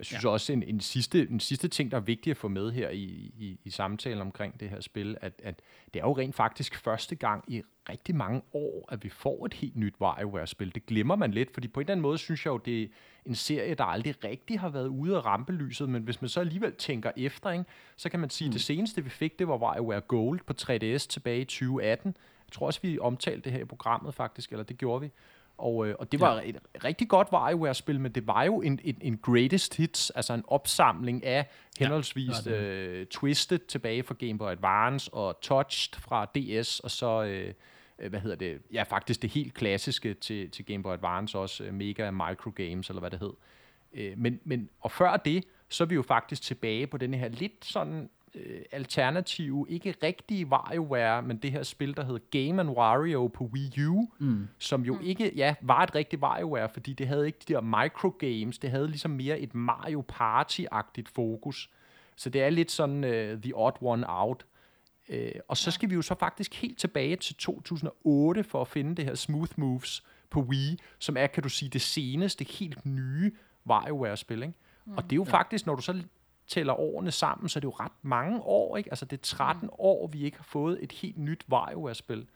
Jeg synes ja. også, en, en, sidste, en sidste ting, der er vigtig at få med her i, i, i samtalen omkring det her spil, at, at det er jo rent faktisk første gang i rigtig mange år, at vi får et helt nyt WarioWare-spil. Det glemmer man lidt, fordi på en eller anden måde synes jeg jo, det er en serie, der aldrig rigtig har været ude af rampelyset, men hvis man så alligevel tænker efter, ikke, så kan man sige, at mm. det seneste, vi fik, det var WarioWare Gold på 3DS tilbage i 2018. Jeg tror også, vi omtalte det her i programmet faktisk, eller det gjorde vi. Og, øh, og det var ja. et rigtig godt WarioWare-spil, men det var jo en, en, en greatest hits, altså en opsamling af henholdsvis ja, øh, Twisted tilbage fra Game Boy Advance, og Touched fra DS, og så, øh, øh, hvad hedder det, ja faktisk det helt klassiske til, til Game Boy Advance også, øh, Mega Micro Games, eller hvad det hed. Øh, men, men, og før det, så er vi jo faktisk tilbage på den her lidt sådan øh, alternative, ikke rigtige WarioWare, men det her spil, der hed Game Wario på Wii U, mm. som jo mm. ikke ja, var et rigtigt WarioWare, fordi det havde ikke de der microgames, det havde ligesom mere et Mario Party-agtigt fokus. Så det er lidt sådan uh, the odd one out. Uh, og så skal vi jo så faktisk helt tilbage til 2008 for at finde det her Smooth Moves på Wii, som er, kan du sige, det seneste, helt nye WarioWare-spil. Ikke? Mm. Og det er jo ja. faktisk, når du så tæller årene sammen, så er det jo ret mange år, ikke? Altså det er 13 mm. år, vi ikke har fået et helt nyt WarioWare-spil.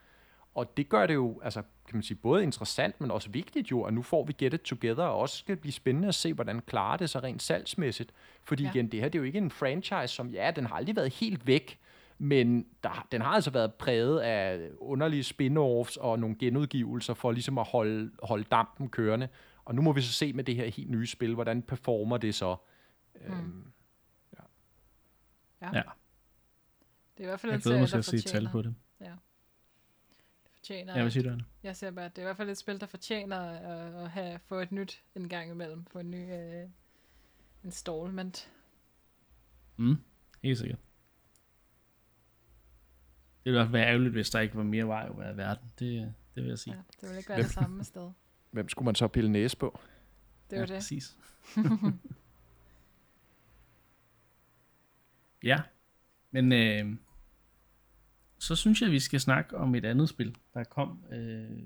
Og det gør det jo, altså, kan man sige, både interessant, men også vigtigt jo, at nu får vi Get It Together, og også skal blive spændende at se, hvordan klarer det sig rent salgsmæssigt. Fordi ja. igen, det her det er jo ikke en franchise, som, ja, den har aldrig været helt væk, men der, den har altså været præget af underlige spin-offs og nogle genudgivelser for ligesom at holde, holde dampen kørende. Og nu må vi så se med det her helt nye spil, hvordan performer det så. Mm. Øhm, Ja. ja. Det er i hvert fald jeg en serie, der fortjener. se tal på det. Ja. Det fortjener. Ja, hvad siger du, Jeg siger bare, at det er i hvert fald et spil, der fortjener at, at have, få et nyt en gang imellem. Få en ny uh, installment. Mm, helt sikkert. Det ville være ærgerligt, hvis der ikke var mere vej over i verden. Det, det vil jeg sige. Ja, det ville ikke være Hvem, det samme sted. Hvem skulle man så pille næse på? Det var ja, det. præcis. Ja, men øh, så synes jeg, at vi skal snakke om et andet spil, der kom øh,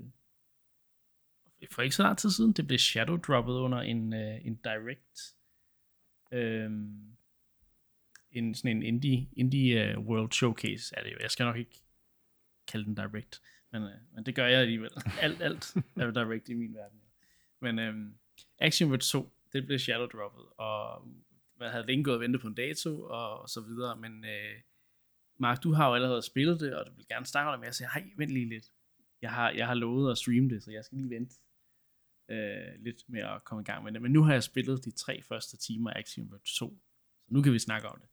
for ikke så lang tid siden. Det blev shadow droppet under en, øh, en direct. Øh, en sådan en indie, indie uh, world showcase er det jo. Jeg skal nok ikke kalde den direct, men, øh, men det gør jeg alligevel. alt, alt er direct i min verden. Men øh, Action Verge 2, det blev shadow droppet, og man havde længe gået og ventet på en dato, og, og så videre, men øh, Mark, du har jo allerede spillet det, og du vil gerne snakke om det, men jeg siger, hej, vent lige lidt. Jeg har, jeg har lovet at streame det, så jeg skal lige vente øh, lidt med at komme i gang med det. Men nu har jeg spillet de tre første timer af Axiom Verge 2, så nu kan vi snakke om det.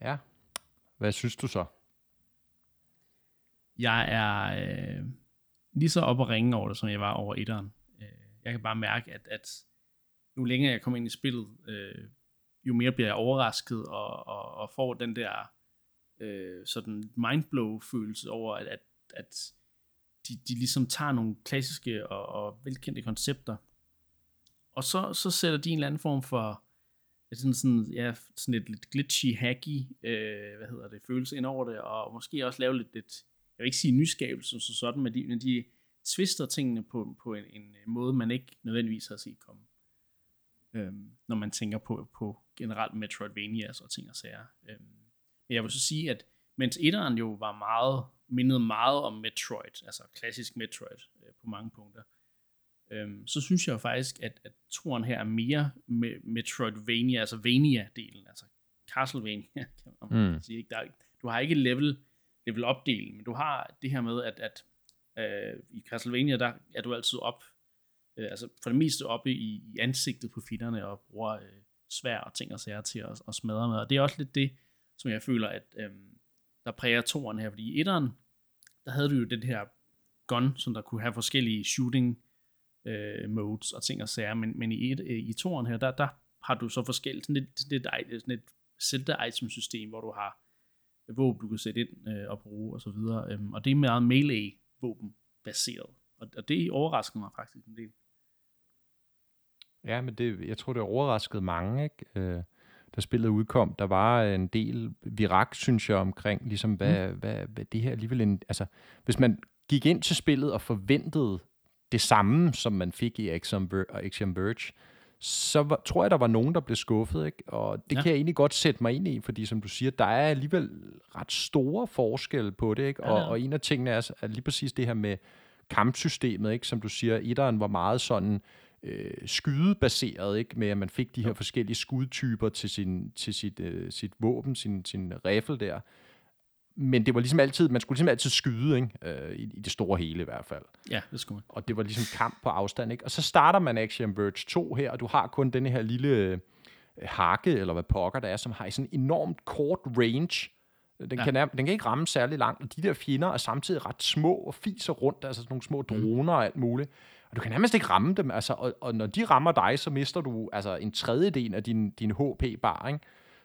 Ja. Hvad synes du så? Jeg er øh, lige så op og ringe over det, som jeg var over etteren. Øh, jeg kan bare mærke, at, at nu længere jeg kommer ind i spillet, øh, jo mere bliver jeg overrasket og, og, og får den der øh, sådan mindblow-følelse over, at, at, at de, de ligesom tager nogle klassiske og, og velkendte koncepter, og så, så sætter de en eller anden form for sådan, sådan, ja, sådan et lidt glitchy, hacky, øh, hvad hedder det, følelse ind over det, og måske også lave lidt, lidt jeg vil ikke sige nyskabelse så sådan, men de, men de twister tingene på, på en, en måde, man ikke nødvendigvis har set komme. Øhm, når man tænker på, på generelt Metroidvanias og ting og sager. Øhm, men jeg vil så sige, at mens etteren jo var meget, mindede meget om Metroid, altså klassisk Metroid øh, på mange punkter, øhm, så synes jeg jo faktisk, at, at toren her er mere med Metroidvania, altså Vania-delen, altså Castlevania, kan man mm. sige. Ikke? Der, du har ikke level, level up-delen, men du har det her med, at, at øh, i Castlevania, der er du altid op, øh, altså for det meste oppe i, i ansigtet på fitterne, og bruger øh, svær og ting og sager til at, at smadre med, og det er også lidt det, som jeg føler, at øh, der præger toren her, fordi i etteren, der havde du jo den her gun, som der kunne have forskellige shooting øh, modes og ting og sager, men, men i, et, øh, i toren her, der, der har du så forskelligt, sådan lidt, lidt, et, sådan et Zelda-item system, hvor du har våben, du kan sætte ind øh, og bruge og så videre, øhm, og det er meget melee våben baseret, og, og det overrasker mig faktisk en del. Ja, men det, jeg tror, det overraskede mange, ikke? Øh, da spillet udkom. Der var en del virak, synes jeg, omkring, ligesom, hvad, mm. hvad, hvad det her alligevel... En, altså, hvis man gik ind til spillet og forventede det samme, som man fik i Axiom, Axiom Verge, så var, tror jeg, der var nogen, der blev skuffet. Ikke? Og det ja. kan jeg egentlig godt sætte mig ind i, fordi som du siger, der er alligevel ret store forskelle på det. Ikke? Og, ja, ja. og en af tingene er, er lige præcis det her med kampsystemet, ikke? som du siger, etteren var meget sådan øh, skydebaseret, ikke? med at man fik de her forskellige skudtyper til, sin, til sit, øh, sit våben, sin, sin rifle der men det var ligesom altid, man skulle ligesom altid skyde, ikke? Øh, i, i det store hele i hvert fald. Ja, det skulle man. Og det var ligesom kamp på afstand, ikke? Og så starter man Action Verge 2 her, og du har kun den her lille øh, hakke, eller hvad pokker der er, som har sådan enormt kort range. Den, ja. kan, den kan ikke ramme særlig langt, og de der fjender er samtidig ret små og fiser rundt, altså sådan nogle små mm. droner og alt muligt. Og du kan nærmest ikke ramme dem, altså, og, og når de rammer dig, så mister du altså en tredjedel af din, din HP-bar, ikke?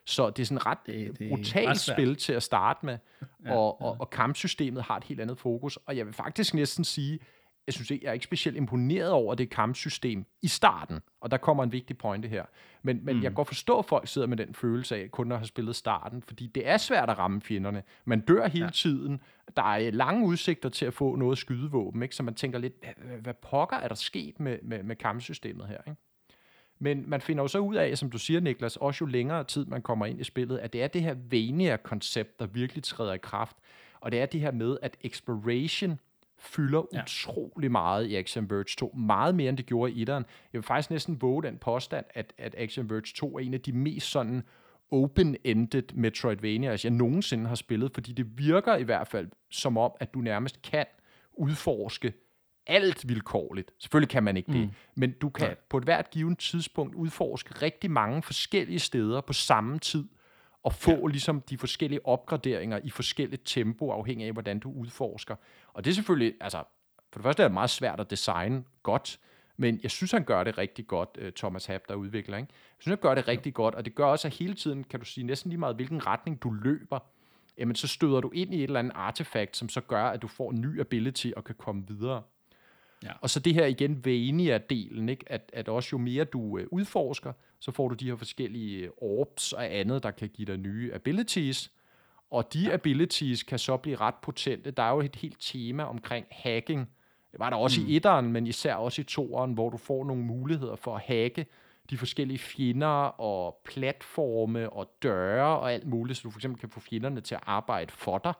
Så det er sådan ret det, det brutalt spil til at starte med, ja, og, ja. Og, og kampsystemet har et helt andet fokus. Og jeg vil faktisk næsten sige, jeg synes ikke, jeg er ikke specielt imponeret over det kampsystem i starten, og der kommer en vigtig pointe her. Men, men mm. jeg kan godt forstå, at folk sidder med den følelse af, kun at have spillet starten, fordi det er svært at ramme fjenderne. Man dør hele ja. tiden. Der er lange udsigter til at få noget skydevåben, ikke? så man tænker lidt, hvad, hvad pokker er der sket med, med, med kampsystemet her? Ikke? Men man finder jo så ud af, som du siger, Niklas, også jo længere tid man kommer ind i spillet, at det er det her Vania-koncept, der virkelig træder i kraft. Og det er det her med, at exploration fylder ja. utrolig meget i Action Verge 2. Meget mere, end det gjorde i 1'eren. Jeg vil faktisk næsten våge den påstand, at, at Action Verge 2 er en af de mest sådan open-ended Metroidvanias, jeg nogensinde har spillet, fordi det virker i hvert fald som om, at du nærmest kan udforske alt vilkårligt. Selvfølgelig kan man ikke det, mm. men du kan ja. på et hvert givet tidspunkt udforske rigtig mange forskellige steder på samme tid, og få ja. ligesom de forskellige opgraderinger i forskelligt tempo, afhængig af, hvordan du udforsker. Og det er selvfølgelig, altså, for det første er det meget svært at designe godt, men jeg synes, han gør det rigtig godt, øh, Thomas Happ, der udvikler. Ikke? Jeg synes, han gør det rigtig godt, og det gør også, at hele tiden, kan du sige, næsten lige meget, hvilken retning du løber, jamen så støder du ind i et eller andet artefakt, som så gør, at du får en ny ability og kan komme videre. Ja. Og så det her igen Vania-delen, ikke? At, at også jo mere du øh, udforsker, så får du de her forskellige øh, orbs og andet, der kan give dig nye abilities. Og de ja. abilities kan så blive ret potente. Der er jo et helt tema omkring hacking. Det var der også mm. i etteren, men især også i toeren, hvor du får nogle muligheder for at hacke de forskellige fjender og platforme og døre og alt muligt, så du for eksempel kan få fjenderne til at arbejde for dig,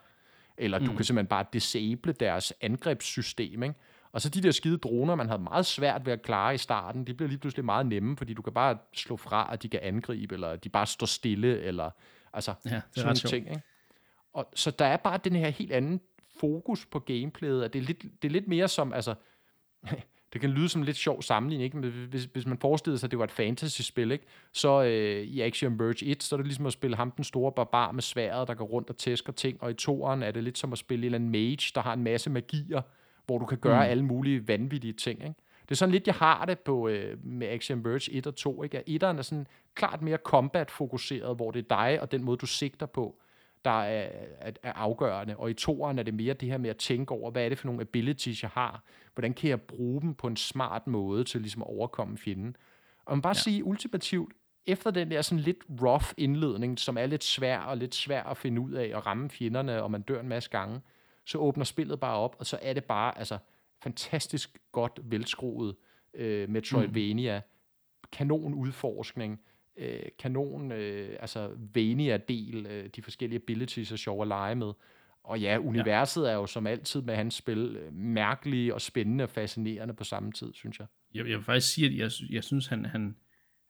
eller mm. du kan simpelthen bare disable deres angrebssystem, ikke? Og så de der skide droner, man havde meget svært ved at klare i starten, de bliver lige pludselig meget nemme, fordi du kan bare slå fra, at de kan angribe, eller de bare står stille, eller altså Ja, sådan nogle ting. Ikke? Og, så der er bare den her helt anden fokus på gameplayet, at det er lidt, det er lidt mere som, altså, det kan lyde som en lidt sjov sammenligning, ikke? Men hvis, hvis man forestillede sig, at det var et fantasy-spil, ikke? så øh, i Action Verge 1, så er det ligesom at spille ham den store barbar med sværet, der går rundt og tæsker ting, og i toeren er det lidt som at spille en eller anden mage, der har en masse magier, hvor du kan gøre mm. alle mulige vanvittige ting. Ikke? Det er sådan lidt, jeg har det på, øh, med Action Verge 1 og 2. Ikke? At etteren er sådan klart mere combat-fokuseret, hvor det er dig og den måde, du sigter på, der er, er, er afgørende. Og i toeren er det mere det her med at tænke over, hvad er det for nogle abilities, jeg har? Hvordan kan jeg bruge dem på en smart måde til ligesom at overkomme fjenden? Og man bare ja. sige ultimativt, efter den der sådan lidt rough indledning, som er lidt svær og lidt svær at finde ud af at ramme fjenderne, og man dør en masse gange, så åbner spillet bare op, og så er det bare altså fantastisk godt velskruet øh, Metroidvania, mm. kanon udforskning, øh, kanon øh, altså Vania-del, øh, de forskellige abilities er sjove at lege med. Og ja, universet ja. er jo som altid med hans spil øh, mærkelige og spændende og fascinerende på samme tid, synes jeg. Jeg, jeg vil faktisk sige, at jeg, jeg synes, han, han,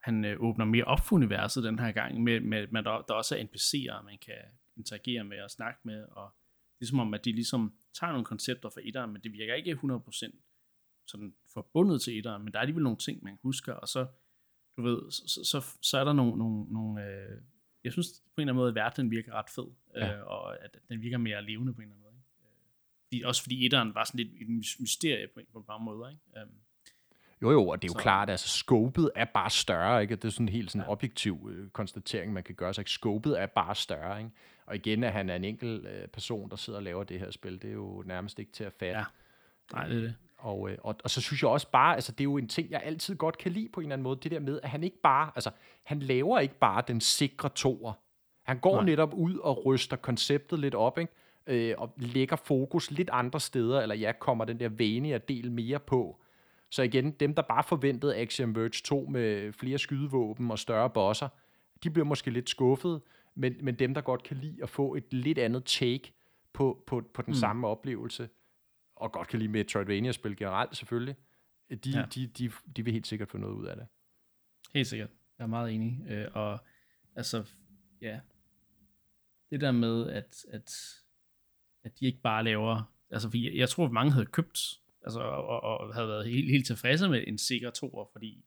han øh, åbner mere op for universet den her gang, med, med, med der, der også er NPC'er, man kan interagere med og snakke med, og det er som om, at de ligesom tager nogle koncepter fra etteren, men det virker ikke 100% sådan forbundet til etteren, men der er alligevel nogle ting, man husker, og så, du ved, så, så, så er der nogle, nogle, nogle øh, jeg synes på en eller anden måde, at verdenen virker ret fed, ja. øh, og at den virker mere levende på en eller anden måde. Ikke? Øh, fordi, også fordi etteren var sådan lidt et mysterie på, på et par måder, ikke? Um, jo, jo, og det er jo så. klart, at altså, scopet er bare større, ikke? Det er sådan en helt sådan ja. objektiv øh, konstatering, man kan gøre sig. Scopet er bare større, ikke? Og igen, at han er en enkelt øh, person, der sidder og laver det her spil, det er jo nærmest ikke til at fatte. Ja, nej, det er det. Og, øh, og, og så synes jeg også bare, altså det er jo en ting, jeg altid godt kan lide på en eller anden måde, det der med, at han ikke bare, altså han laver ikke bare den sikre toer. Han går Nej. netop ud og ryster konceptet lidt op, ikke? Øh, og lægger fokus lidt andre steder, eller ja, kommer den der vane del mere på. Så igen, dem der bare forventede Action Verge 2 med flere skydevåben og større bosser, de bliver måske lidt skuffet, men, men dem der godt kan lide at få et lidt andet take på, på, på den mm. samme oplevelse, og godt kan lide Metroidvania-spil generelt selvfølgelig, de, ja. de, de, de vil helt sikkert få noget ud af det. Helt sikkert. Jeg er meget enig. Øh, og altså, ja, det der med, at, at, at de ikke bare laver, altså jeg, jeg tror, at mange havde købt, altså, og, og havde været helt, helt tilfredse med en sikker toer, fordi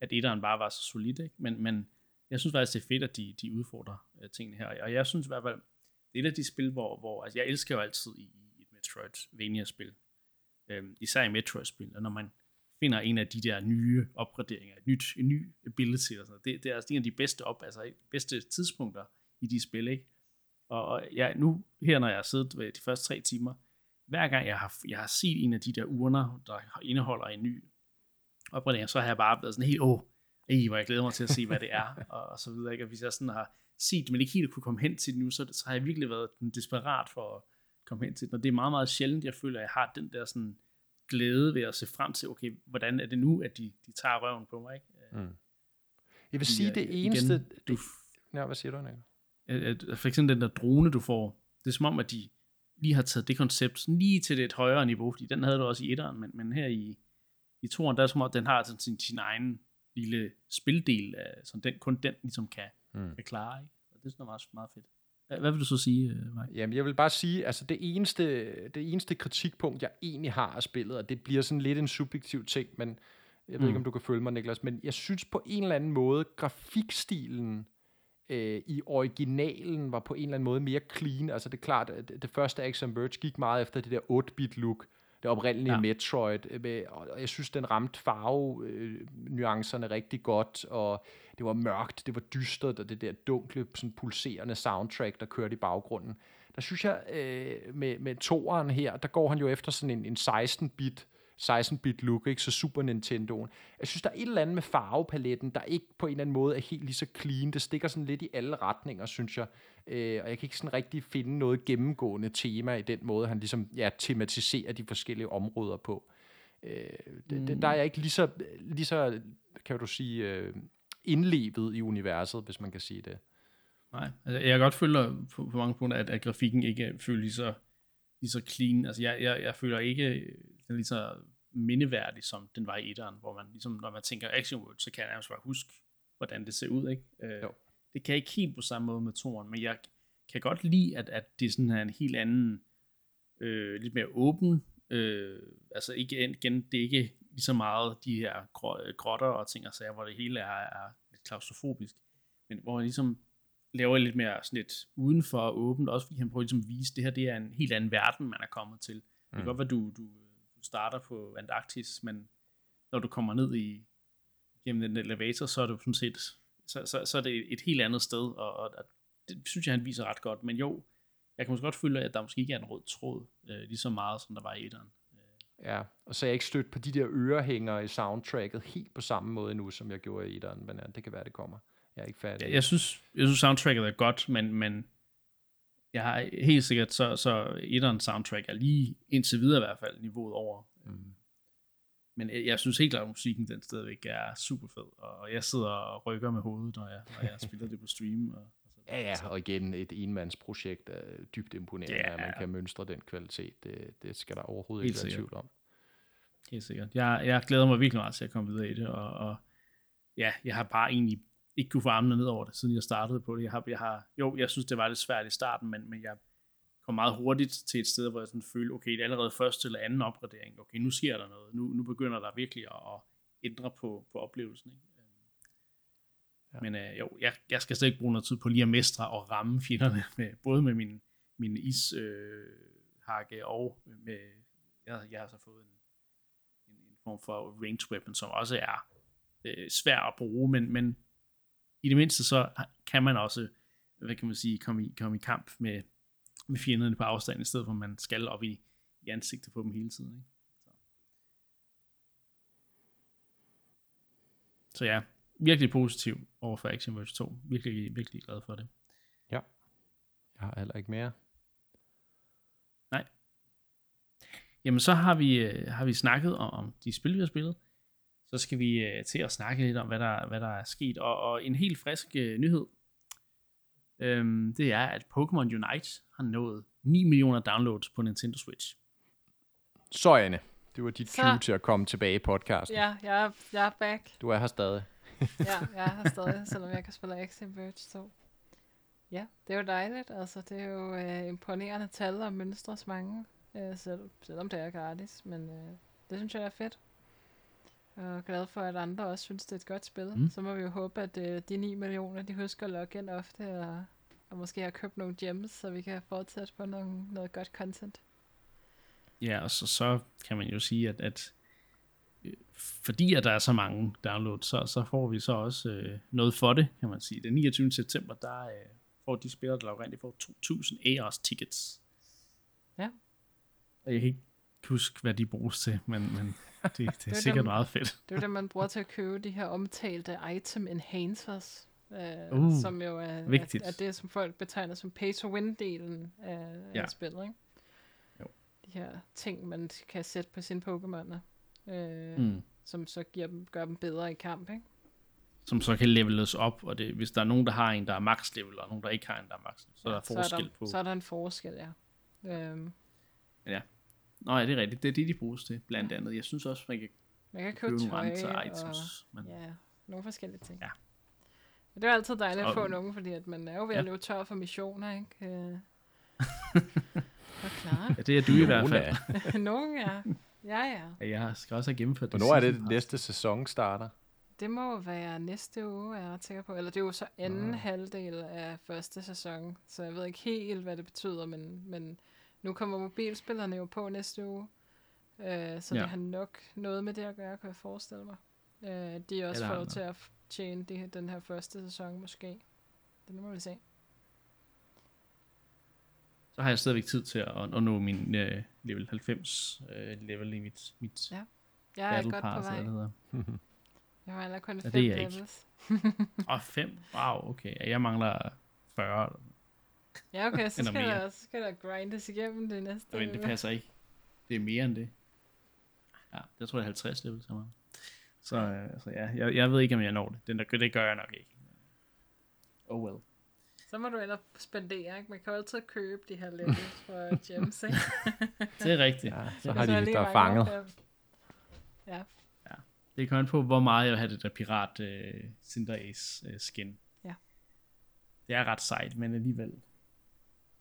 at etteren bare var så solid, ikke? Men, men jeg synes faktisk, det er fedt, at de, de udfordrer øh, tingene her, og jeg synes i hvert fald, det er et af de spil, hvor, hvor altså jeg elsker jo altid i, i et Metroidvania-spil. Øhm, især i Metroid-spil, og når man finder en af de der nye opgraderinger, et nyt, en ny ability, og sådan det, det er altså en af de bedste op, altså bedste tidspunkter i de spil, ikke? Og, og ja, nu her, når jeg har siddet ved de første tre timer, hver gang jeg har, jeg har set en af de der urner, der indeholder en ny opgradering, så har jeg bare været sådan helt, åh, ej, hvor jeg glæder mig til at se, hvad det er, og, og så videre, ikke? Og hvis jeg sådan har set, men ikke helt kunne komme hen til det nu, så, så har jeg virkelig været desperat for at komme hen til den. Og det er meget, meget sjældent, jeg føler, at jeg har den der sådan glæde ved at se frem til, okay, hvordan er det nu, at de, de tager røven på mig, ikke? Mm. Jeg vil sige, det eneste... Igen, du, ja, hvad siger du, Nick? For eksempel den der drone, du får, det er som om, at de lige har taget det koncept lige til et højere niveau, fordi den havde du også i etteren, men, men her i, i toeren, der er som om, at den har sådan sin, sin egen lille spildel, af, som den, kun den ligesom kan, mm. kan klare, ikke? Og det er sådan meget, meget fedt. Hvad vil du så sige, øh, Mike? Jamen, jeg vil bare sige, altså det eneste, det eneste kritikpunkt, jeg egentlig har af spillet, og det bliver sådan lidt en subjektiv ting, men jeg ved mm. ikke, om du kan følge mig, Niklas, men jeg synes på en eller anden måde, grafikstilen øh, i originalen var på en eller anden måde mere clean. Altså det er klart, at det første Action Verge gik meget efter det der 8-bit look, det oprindelige ja. Metroid, øh, med, og jeg synes, den ramte farve øh, nuancerne rigtig godt, og det var mørkt, det var dystert, og det der dunkle, sådan pulserende soundtrack, der kørte i baggrunden. Der synes jeg, øh, med, med toeren her, der går han jo efter sådan en, en 16-bit 16-bit look, ikke? så Super Nintendoen. Jeg synes, der er et eller andet med farvepaletten, der ikke på en eller anden måde er helt lige så clean. Det stikker sådan lidt i alle retninger, synes jeg. Øh, og jeg kan ikke sådan rigtig finde noget gennemgående tema i den måde, han ligesom ja, tematiserer de forskellige områder på. Øh, mm. det, der er jeg ikke lige så, lige så kan du sige, øh, indlevet i universet, hvis man kan sige det. Nej, altså jeg kan godt føle på, på mange punkter, at, at grafikken ikke føles lige så, lige så clean. Altså jeg, jeg, jeg føler ikke den lige så mindeværdig, som den var i etteren, hvor man ligesom, når man tænker Action World, så kan jeg nærmest bare huske, hvordan det ser ud, ikke? Øh, Jo. det kan jeg ikke helt på samme måde med toren, men jeg kan godt lide, at, at det er sådan her en helt anden, øh, lidt mere åben, øh, altså ikke, igen, det er ikke lige så meget de her grå- grotter og ting og sager, hvor det hele er, er lidt klaustrofobisk, men hvor han ligesom laver lidt mere sådan lidt udenfor og åbent, også fordi han prøver ligesom at vise, at det her det er en helt anden verden, man er kommet til. Det kan Mm. godt være, du, du starter på Antarktis, men når du kommer ned i gennem den elevator, så er du sådan set, så, så, så er det et helt andet sted, og, og, og det synes jeg, han viser ret godt. Men jo, jeg kan måske godt føle, at der måske ikke er en rød tråd, øh, lige så meget, som der var i etteren. Ja, og så er jeg ikke stødt på de der ørehængere i soundtracket helt på samme måde nu, som jeg gjorde i etteren, men ja, det kan være, det kommer. Jeg er ikke færdig. Jeg, jeg, synes, jeg synes, soundtracket er godt, men, men jeg har helt sikkert, så, så etterens soundtrack er lige indtil videre i hvert fald niveauet over. Mm. Men jeg, jeg synes helt klart, at musikken den stadigvæk er super fed, og jeg sidder og rykker med hovedet, når jeg, når jeg spiller det på stream. Og, og så, Ja, ja, og igen, et enmandsprojekt er dybt imponerende, Ja. at man kan mønstre den kvalitet. Det, det skal der overhovedet Helt ikke være tvivl om. Helt sikkert. Jeg, jeg glæder mig virkelig meget til at komme videre i det, og, og ja, jeg har bare egentlig ikke kunne få armene ned over det, siden jeg startede på det. Jeg har, jeg har, jo, jeg synes, det var lidt svært i starten, men, men jeg kom meget hurtigt til et sted, hvor jeg sådan følte, okay, det er allerede første eller anden opgradering. Okay, nu sker der noget. Nu, nu begynder der virkelig at, at ændre på, på oplevelsen. Ikke? Ja. Men øh, jo, jeg, jeg skal slet ikke bruge noget tid på lige at mestre og ramme fjenderne, med, både med min, min ishakke øh, og med, jeg, jeg har så fået en, en, en form for range weapon, som også er øh, svær at bruge, men, men i det mindste så kan man også, hvad kan man sige, komme i, komme i kamp med, med fjenderne på afstand, i stedet for at man skal op i, i ansigtet på dem hele tiden. Ikke? Så. så ja, virkelig positiv over for Action Verge 2. Virkelig, virkelig glad for det. Jeg har heller ikke mere. Jamen, så har vi, øh, har vi snakket om, om de spil, vi har spillet. Så skal vi øh, til at snakke lidt om, hvad der, hvad der er sket. Og, og en helt frisk øh, nyhed, øhm, det er, at Pokémon Unite har nået 9 millioner downloads på Nintendo Switch. Så, Anne, det var dit Så. cue til at komme tilbage i podcasten. Ja, jeg er, jeg er back. Du er her stadig. Ja, jeg er her stadig, selvom jeg kan spille Action Verge 2. Ja, det er jo dejligt. Altså, det er jo øh, imponerende tal og mønstres mange, øh, selv, selvom det er gratis. Men øh, det synes jeg er fedt. Og glad for, at andre også synes, det er et godt spil. Mm. Så må vi jo håbe, at øh, de 9 millioner, de husker at logge ind ofte, og, og måske har købt nogle gems, så vi kan fortsætte på nogle, noget godt content. Ja, og så, så kan man jo sige, at, at øh, fordi at der er så mange downloads, så, så får vi så også øh, noget for det, kan man sige. Den 29. september, der øh, får de spillere, der rent, får 2.000 AOS tickets. Ja. Og jeg kan ikke huske, hvad de bruges til, men, men det, det er er sikkert dem- meget fedt. Det er det, man bruger til at købe de her omtalte item enhancers. Øh, Uh, som jo er, vigtigt. er, er det, som folk betegner som pay-to-win-delen af, Ja. af spillet. Ikke? Jo. De her ting, man kan sætte på sine Pokémoner, øh, Mm. som så giver dem, gør dem bedre i kamp. Ikke? Som så kan leveles op, og det, hvis der er nogen, der har en, der er max level, og nogen, der ikke har en, der er max level, så er der så, forskel er der, på. så er der en forskel, ja. Øhm, Nå ja, det er rigtigt. Det er det, de bruges til, blandt andet. Jeg synes også, man kan man kan købe købe nogle tøj andre og items. Men, ja, nogle forskellige ting. Ja. Men det er altid dejligt at få nogen, fordi at man er jo ved at Ja. løbe tør for missioner, ikke? Øh, og klar. ja, det er du i hvert fald. er. Nogen, ja. Ja, ja. Ja, jeg skal også have gennemført det. Hvornår er det, næste sæson starter? Det må være næste uge, er jeg ret sikker på. Eller det er jo så anden Ah. halvdel af første sæson, så jeg ved ikke helt, hvad det betyder, men, men nu kommer mobilspillerne jo på næste uge, øh, så Ja. det har nok noget med det at gøre, kan jeg forestille mig. Øh, de er også Eller det til at tjene det, den her første sæson måske. Det må vi se. Så har jeg stadigvæk tid til at, at nå min uh, level 90 uh, level i mit, mit Ja, Jeg er godt på vej. hedder. Jeg har allerede kun Ja, fem det er jeg levels. Åh, 5? Wow, okay. Jeg mangler 40. Ja, okay, så skal, mere. der, så skal der grindes igennem det næste Men det passer ikke. Det er mere end det. Ja, jeg tror, det er 50 level så meget. Så, uh, så ja, jeg, jeg ved ikke, om jeg når det. Den der, det gør jeg nok ikke. Oh well. Så må du ellers spendere, ikke? Man kan jo altid købe de her levels for gems, ikke? Det er rigtigt. Ja, så har de lige der fanget. der. Ja. Det kommer an på, hvor meget jeg vil have det der pirat øh, Cinder Ace øh, skin. Ja. Det er ret sejt, men alligevel.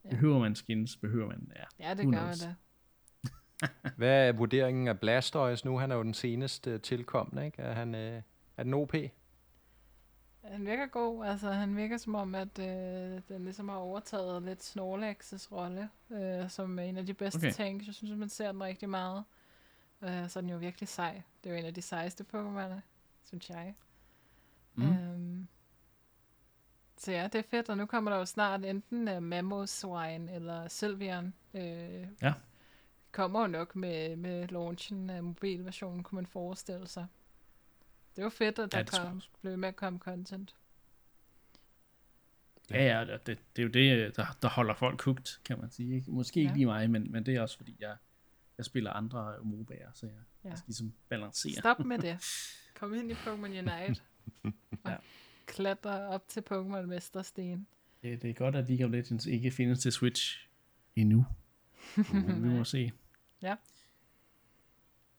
Ja. Behøver man skins, behøver man, ja. Ja, det gør man da. Hvad er vurderingen af Blastoise nu? Han er jo den seneste tilkommende, ikke? Er han øh, er den OP? Han virker god, altså han virker som om, at øh, den ligesom har overtaget lidt Snorlax's rolle, øh, som er en af de bedste Okay. okay. tanks. Jeg synes, at man ser den rigtig meget. Øh, så er den jo virkelig sej. Det er jo en af de sejeste Pokémon'er, synes jeg. Mm. Øhm, så ja, det er fedt, og nu kommer der jo snart enten uh, Mamoswine eller Sylveon. Øh, Ja. Kommer jo nok med, med launchen af mobilversionen, kunne man forestille sig. Det var fedt, at Ja, der jeg kom, blev med at komme content. Ja, ja, det, det, det er jo det, der, der holder folk hugt, kan man sige. Ikke? Måske ikke Ja. lige mig, men, men det er også fordi, jeg, jeg spiller andre MOBA'er, så jeg, Ja. jeg skal ligesom balancere. Stop med det. Kom ind i Pokémon Unite. Ja. Klatre op til Pokémon Mestersten. Det, det er godt, at League of Legends ikke findes til Switch endnu. Men vi må se.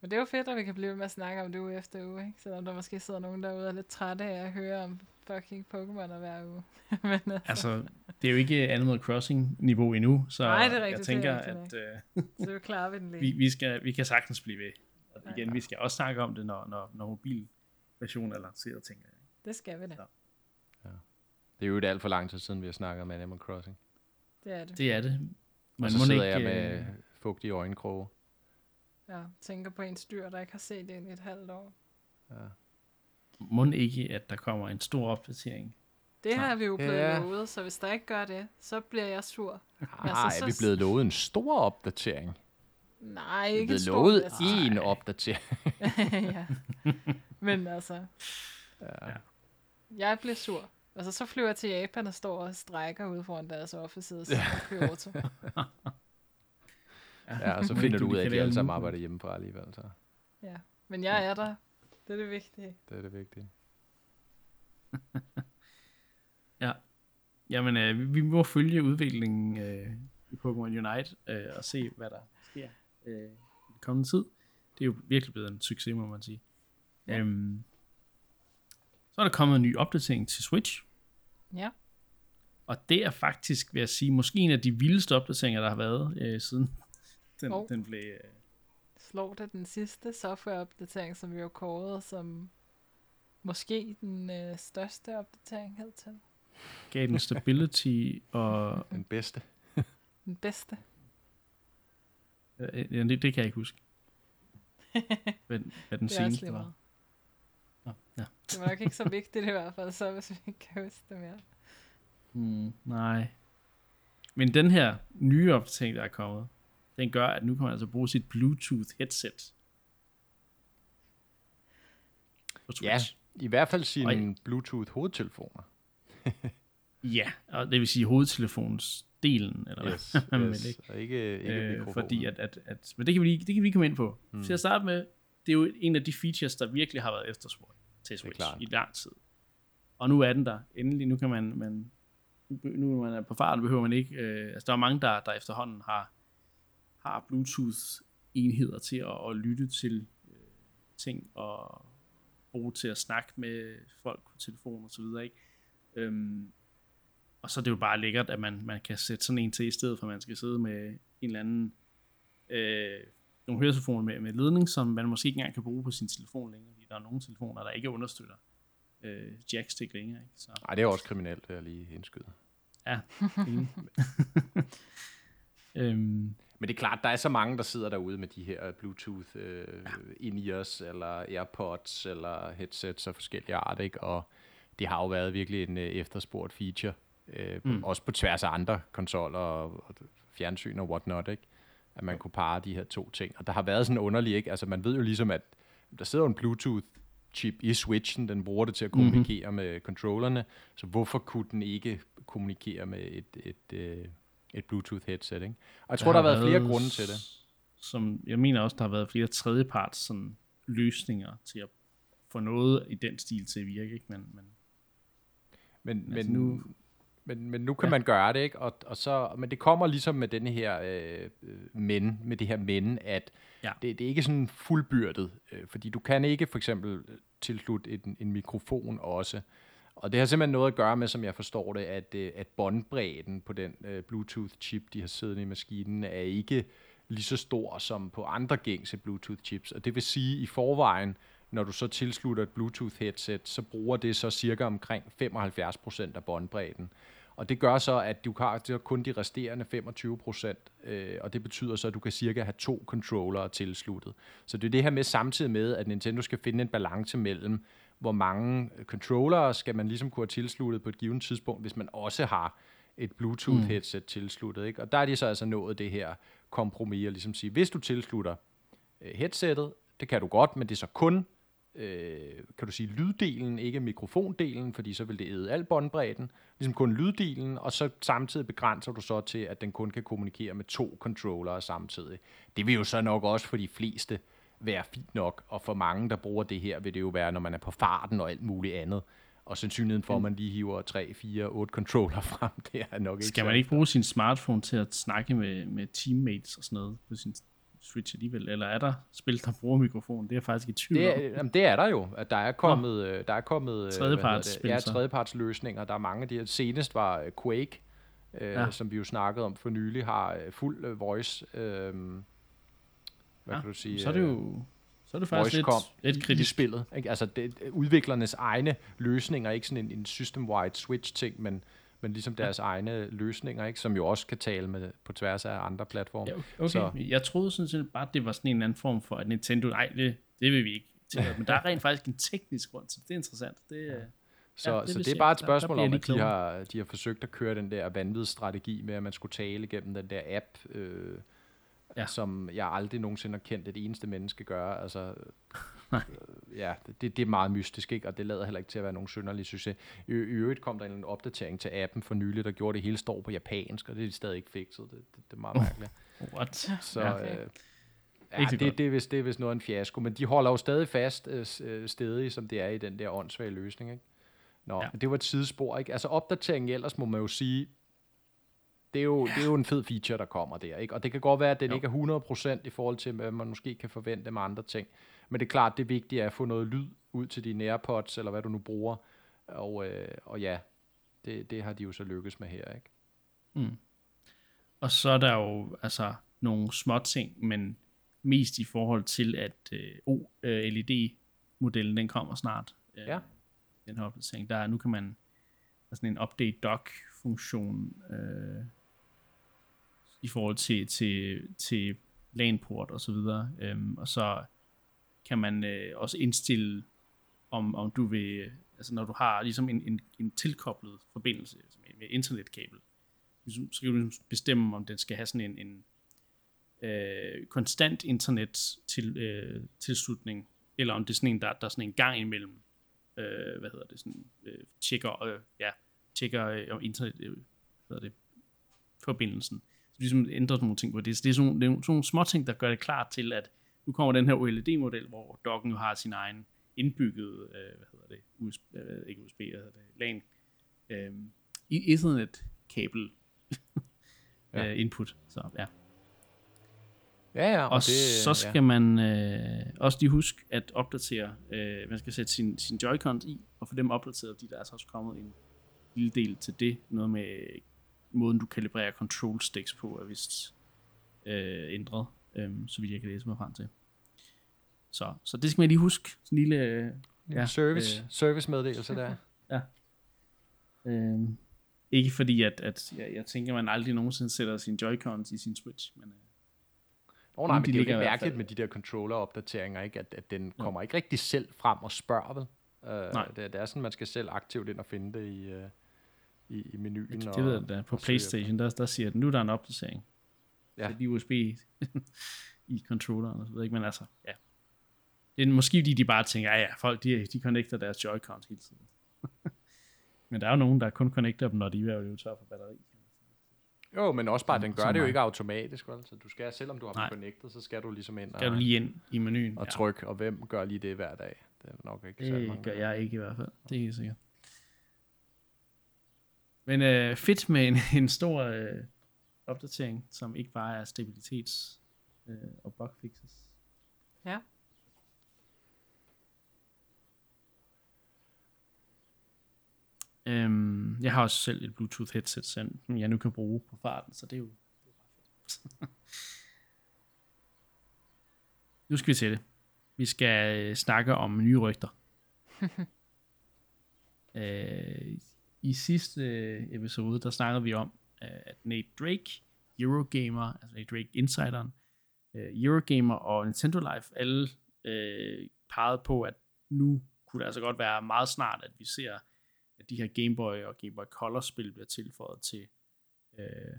Men det er jo fedt, at vi kan blive ved med at snakke om det uge efter uge, ikke? Selvom der måske sidder nogen derude og er lidt trætte af at høre om fucking Pokémon hver uge. Men altså, Altså, det er jo ikke Animal Crossing-niveau endnu, så Nej, det er rigtigt, jeg det tænker, er rigtigt at øh, så det klarer vi den lige. vi, vi, skal, vi kan sagtens blive ved. Og Ja. igen, vi skal også snakke om det, når, når, når mobilversionen er lanceret, tænker jeg. Det skal vi da. Det er jo et alt for lang tid siden, vi har snakket om Animal Crossing. Det er det. Det er det. Og Man så må sidder ikke, jeg med øh, fugtige øjenkroge. Ja, tænker på en dyr, der ikke har set det i et halvt år. Ja. må ikke, at der kommer en stor opdatering. Det Nej. har vi jo blevet Ja. lovet, så hvis der ikke gør det, så bliver jeg sur. Ah, Altså, er vi så- blevet lovet en stor opdatering? Nej, er ikke blevet stor, lovet en opdatering. ja. Men altså, Ja. Jeg bliver sur. Altså, så flyver jeg til Japan og står og strækker ude foran deres offices ja. i Kyoto. ja, og så finder ikke, du ud af, at de alle en sammen arbejder hjemmefra alligevel. Så Ja. Men jeg er der. Det er det vigtige. det er det vigtige. Ja. Jamen, øh, vi- vi må følge udviklingen øh, i Pokémon Unite øh, og se, hvad der sker øh, i den kommende tid. Det er jo virkelig blevet en succes, må man sige. Ja. Øhm, så er der kommet en ny opdatering til Switch, Ja. og det er faktisk, vil jeg sige, måske en af de vildeste opdateringer, der har været øh, siden den, Hov. den blev... Øh, Slår det den sidste softwareopdatering, som vi har kåret som måske den øh, største opdatering hidtil. gav den stability og... Den bedste. Den bedste. Ja, det, det kan jeg ikke huske. Hvad, hvad den seneste var. meget. Ja. Det var nok ikke så vigtigt i hvert fald, så hvis vi ikke kan huske det mere. Mm, nej. Men den her nye opdatering, der er kommet, den gør, at nu kan man altså bruge sit Bluetooth headset. Ja, i hvert fald sine Oj. Bluetooth hovedtelefoner. Ja, og det vil sige hovedtelefons delen, eller Yes, hvad yes. vil, ikke? Og ikke, ikke Øh, fordi at, at, at, men det kan, vi lige, det kan vi lige komme ind på. Mm. Mm. Til at starte med, det er jo en af de features, der virkelig har været efterspurgt til Switch i lang tid. Og nu er den der. Endelig, nu kan man, man nu man er på farten, behøver man ikke, øh, altså der er mange, der, der efterhånden har, har Bluetooth-enheder til at, at lytte til øh, ting og bruge til at snakke med folk på telefon og så videre, ikke? Øhm, og så er det jo bare lækkert, at man, man kan sætte sådan en til, i stedet for at man skal sidde med en eller anden øh, nogle høretelefoner med, med ledning, som man måske ikke engang kan bruge på sin telefon længere, fordi der er nogle telefoner, der ikke understøtter øh, jackstick længere. Ikke? Så, Ej, det er også kriminelt, vil jeg lige indskyde. ja, øhm, Men det er klart, der er så mange, der sidder derude med de her Bluetooth øh, in-ears, eller AirPods, eller headsets af forskellige art, ikke? Og det har jo været virkelig en øh, efterspurgt feature, øh. Mm. også på tværs af andre konsoller og, og fjernsyn og whatnot, ikke? At man kunne parre de her to ting. Og der har været sådan underligt, ikke? Altså man ved jo ligesom, at der sidder en Bluetooth chip i Switchen, den bruger det til at kommunikere mm-hmm. med controllerne, så hvorfor kunne den ikke kommunikere med et, et, et, et Bluetooth headset, ikke? Og jeg tror, der, der har været flere grunde til det. Som, jeg mener også, der har været flere tredjeparts sådan, løsninger til at få noget i den stil til at virke. Ikke? Men, men Men, men Altså nu- Men, men nu kan Ja. man gøre det, ikke? Og, og så, men det kommer ligesom med denne her øh, øh, men, med det her men, at Ja. det, det er ikke sådan fuldbyrdet, øh, fordi du kan ikke for eksempel øh, tilslutte en, en mikrofon også. Og det har simpelthen noget at gøre med, som jeg forstår det, at, øh, at båndbredden på den øh, Bluetooth-chip, de har siddende i maskinen, er ikke lige så stor som på andre gængse Bluetooth-chips. Og det vil sige, i forvejen, når du så tilslutter et Bluetooth-headset, så bruger det så cirka omkring 75% af båndbredden. Og det gør så, at du har kun de resterende 25 procent, øh, og det betyder så, at du kan cirka have to controllere tilsluttet. Så det er det her med samtidig med, at Nintendo skal finde en balance mellem, hvor mange controllere skal man ligesom kunne have tilsluttet på et givet tidspunkt, hvis man også har et Bluetooth-headset mm. tilsluttet. Ikke? Og der er de så altså nået det her kompromis, og ligesom sige, hvis du tilslutter øh, headsettet, det kan du godt, men det er så kun øh, kan du sige, lyddelen, ikke mikrofondelen, fordi så vil det æde al båndbredden, ligesom kun lyddelen, og så samtidig begrænser du så til, at den kun kan kommunikere med to controllere samtidig. Det vil jo så nok også for de fleste være fint nok, og for mange, der bruger det her, vil det jo være, når man er på farten og alt muligt andet. Og sandsynligheden for, at man lige hiver 3, 4, 8 controller frem, det er nok ikke Skal man ikke bruge sin smartphone til at snakke med, med teammates og sådan noget på sin Switch alligevel? Eller er der spil, der bruger mikrofon? Det er jeg faktisk i tvivl Det om. er, jamen, det er der jo, at der er kommet, øh, der er kommet øh, det? ja, tredjeparts løsninger. Der er mange af de her. Senest var øh, Quake, øh, Ja. som vi jo snakkede om for nylig, har fuld voice, øh, hvad Ja, kan du sige? Så er det jo så er det faktisk lidt, lidt i kritisk. spillet. Ikke? Altså det, udviklernes egne løsninger, ikke sådan en, en system-wide switch-ting, men, men ligesom deres egne løsninger, ikke? som jo også kan tale med på tværs af andre platforme. Ja, okay. Så-. Jeg troede sådan set bare, det var sådan en eller anden form for, at Nintendo, nej, det, det vil vi ikke tillade. Men der er rent faktisk en teknisk grund til det. Det er interessant. Det, ja. Så, Ja, det så det er bare et der- der spørgsmål bliver om, at de har, de har forsøgt at køre den der vanvittige strategi med, at man skulle tale gennem den der app, øh, Ja. som jeg aldrig nogensinde har kendt et eneste menneske gøre. Altså, Nej. øh, ja, det, det er meget mystisk, ikke? og det lader heller ikke til at være nogen synderlig succes. I, I øvrigt kom der en opdatering til appen for nylig, der gjorde det hele står på japansk, og det er de stadig ikke fikset. Det, det, det er meget mærkeligt. What? Så Ja. Okay. øh, ja, Ikke det, godt. det, er vist, det er vist noget af en fiasko, men de holder jo stadig fast øh, øh, stedig, som det er i den der åndssvage løsning. Ikke? Nå, Ja. ja. men det var et sidespor. Ikke? Altså opdateringen ellers må man jo sige, det er, jo, det er jo en fed feature, der kommer der. Ikke? Og det kan godt være, at den Jo. ikke er 100% i forhold til, hvad man måske kan forvente med andre ting. Men det er klart, det vigtige er at få noget lyd ud til dine AirPods, eller hvad du nu bruger. Og, øh, og ja, det, det har de jo så lykkes med her. Ikke? Mm. Og så er der jo altså nogle små ting, men mest i forhold til, at øh, OLED-modellen, den kommer snart. Øh, Ja. Den her opdatering. Der er, nu kan man, sådan en update dock-funktion øh, i forhold til, til, til LAN-port og så videre. Øhm, og så kan man øh, også indstille, om, om du vil, altså når du har ligesom en, en, en tilkoblet forbindelse altså med, med internetkabel, ligesom- så kan du ligesom bestemme, om den skal have sådan en, en øh, konstant internet til, øh, tilslutning, eller om det er sådan en, der, der er sådan en gang imellem, øh, hvad hedder det, sådan, øh, tjekker, øh, ja, tjekker øh, om internet, øh, hvad hedder det, forbindelsen. Øh, ligesom ændrer nogle ting på det. Så det er sådan, det er sådan nogle små ting, der gør det klart til, at nu kommer den her OLED-model, hvor docken jo har sin egen indbyggede, øh, hvad hedder det, USB, øh, ikke USB, hvad hedder det, LAN, øh, i Ethernet-kabel Ja. ja. input. Så ja. Ja, ja. Og det, så skal man øh, også lige huske at opdatere, øh, man skal sætte sin, sin Joy-Cons i, og få dem opdateret, fordi der er så også kommet en lille del til det, noget med måden du kalibrerer control sticks på, er vist øh, ændret, øh, så vidt jeg kan læse mig frem til. Så, så det skal man lige huske, sådan en lille... Øh, ja, service, øh, service-meddelelse der. øh, ikke fordi, at, at jeg, jeg tænker, man aldrig nogensinde sætter sin Joy-Cons i sin Switch, men øh, oh, nej, men de det er jo lidt mærkeligt med de der controller-opdateringer, ikke? At, at den kommer ikke rigtig selv frem og spørger, vel? Uh, Nej. Det, det er sådan, man skal selv aktivt ind og finde det i, uh, i, i menuen. det, det ved jeg da. På Playstation, der, der siger den, nu er der en opdatering. Ja. Ja. Så lige USB i controlleren og så videre, ikke? Men altså, ja. Det er måske fordi, de bare tænker, ja ja, folk de, de connecter deres Joy-Cons hele tiden. Men der er jo nogen, der kun connecter dem, når de er ved tør for batteri. Jo, men også bare, den gør det jo ikke automatisk, vel? Så du skal, selvom du har Nej. dem connected, så skal du ligesom ind Skal og, du lige ind i menuen? og trykke, og hvem gør lige det hver dag? Det er nok ikke Ja, mange. det gør jeg ikke i hvert fald. Det er helt sikkert. Men øh, fedt med en, en stor øh, opdatering, som ikke bare er stabilitets- øh, og bugfixes. Ja. Øhm, jeg har også selv et Bluetooth headset, som jeg nu kan bruge på farten, så det er jo, det er bare fedt. nu skal vi til det. Vi skal øh, snakke om nye rygter. øh, i sidste øh, episode, der snakkede vi om, øh, at Nate Drake, Eurogamer, altså Nate Drake Insideren, øh, Eurogamer og Nintendo Life, alle øh, pegede på, at nu kunne det altså godt være meget snart, at vi ser, at de her Game Boy og Game Boy Color spil bliver tilføjet til øh,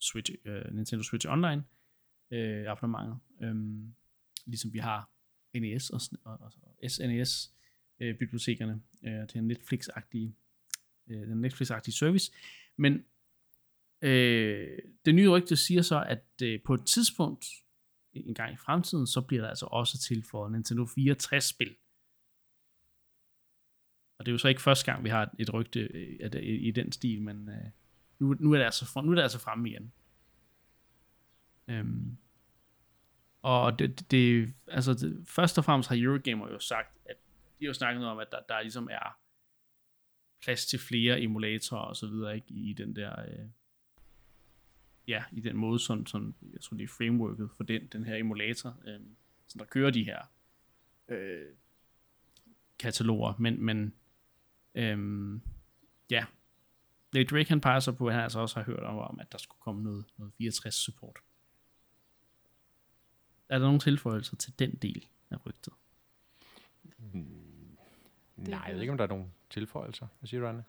Switch, øh, Nintendo Switch Online øh, abonnementet. Øhm, ligesom vi har NES og, og, og SNES øh, bibliotekerne øh, til en Netflix-agtige øh, den Netflix-agtige service. Men øh, det nye rygte siger så, at øh, på et tidspunkt en gang i fremtiden, så bliver der altså også tilføjet Nintendo 64-spil. Og det er jo så ikke første gang, vi har et rygte øh, i, øh, i den stil, men øh, nu, nu, er det altså, nu er det altså fremme igen. Øhm, og det, det, altså det, først og fremmest har Eurogamer jo sagt, at de har jo snakket noget om, at der, der ligesom er plads til flere emulatorer og så videre, ikke, i den der, øh, ja, i den måde, som, som jeg tror, det er frameworket for den, den her emulator, øh, som der kører de her øh, kataloger, men, men øh, ja, Lady Drake han peger så på, at han altså også har hørt om, at der skulle komme noget, noget 64 support. Er der nogen tilføjelser til den del af rygtet? Hmm. Nej, jeg ved ikke, om der er nogen tilføjelser. Hvad siger du, Anne?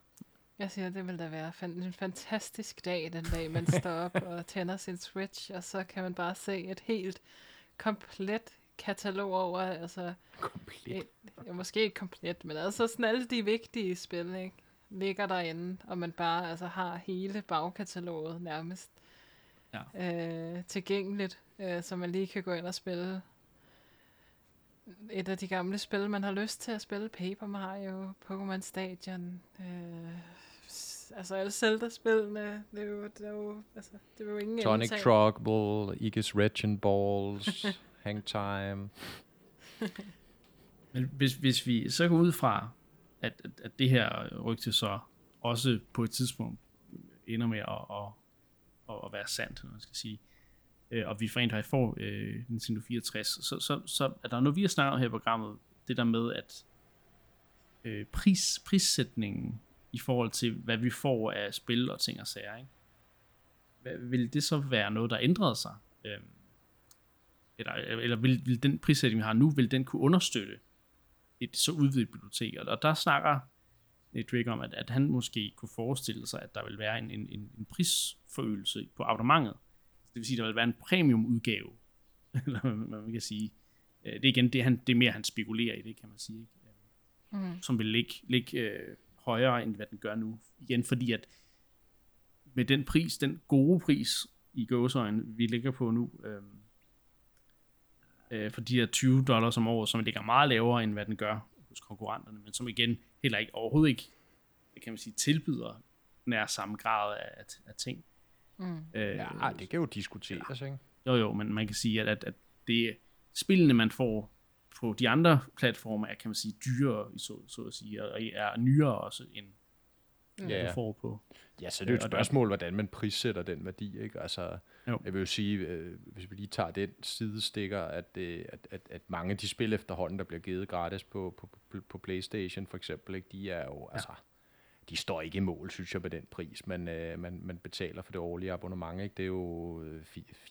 Jeg siger, det vil da være en fantastisk dag, den dag man står op og tænder sin Switch, og så kan man bare se et helt komplet katalog over, altså... Komplet. Et, ja, måske ikke komplet, men altså sådan alle de vigtige spil, ikke? ligger derinde, og man bare altså har hele bagkataloget nærmest ja. øh, tilgængeligt, øh, så man lige kan gå ind og spille et af de gamle spil, man har lyst til at spille. Paper Mario, Pokémon Stadion, øh, altså alle Zelda-spillene, det er jo, det er jo, altså, det er jo ingen Tonic Truckball, Iggy's Wretched Balls, Hang Time. Men hvis, hvis vi så går ud fra, at, at, at det her rygte så også på et tidspunkt ender med at, at, at, at være sandt, man skal sige, øh, Øh, og vi for rent får øh, Nintendo 64, så, så, så er der noget, vi har snakket om her i programmet, det der med, at øh, pris, prissætningen i forhold til, hvad vi får af spil og ting og sager, ikke? Hvad, vil det så være noget, der ændrede sig? Øh, eller, eller vil, vil den prissætning, vi har nu, vil den kunne understøtte et så udvidet bibliotek? Og der snakker Drake om, at, at han måske kunne forestille sig, at der vil være en, en, en prisforøgelse på abonnementet. Det vil sige, der vil være en premium udgave, eller hvad man kan sige. Øh, det er igen, det, han, det er mere, han spekulerer i det, kan man sige. Ikke? Mm. Som vil ligge, ligge øh, højere, end hvad den gør nu. Igen, fordi at med den pris, den gode pris i gåsøjne, vi ligger på nu, øh, øh, for de her 20 dollars om året, som ligger meget lavere, end hvad den gør hos konkurrenterne, men som igen heller ikke overhovedet ikke, kan man sige, tilbyder nær samme grad af, af ting. Mm. Øh, ja, det kan jo diskuteres, ikke? Jo, jo, men man kan sige, at, at, at det spillene, man får på de andre platforme, er, kan man sige, dyrere, så, så at sige, og er nyere også, end mm. ja. du får på. Ja, så det er jo et spørgsmål, hvordan man prissætter den værdi, ikke? Altså, jo. jeg vil jo sige, øh, hvis vi lige tager den sidestikker, at, øh, at, at, at mange af de spil efterhånden, der bliver givet gratis på, på, på, på Playstation for eksempel, ikke? de er jo, ja. altså, de står ikke i mål, synes jeg, med den pris, man, øh, man, man betaler for det årlige abonnement. Ikke? Det er jo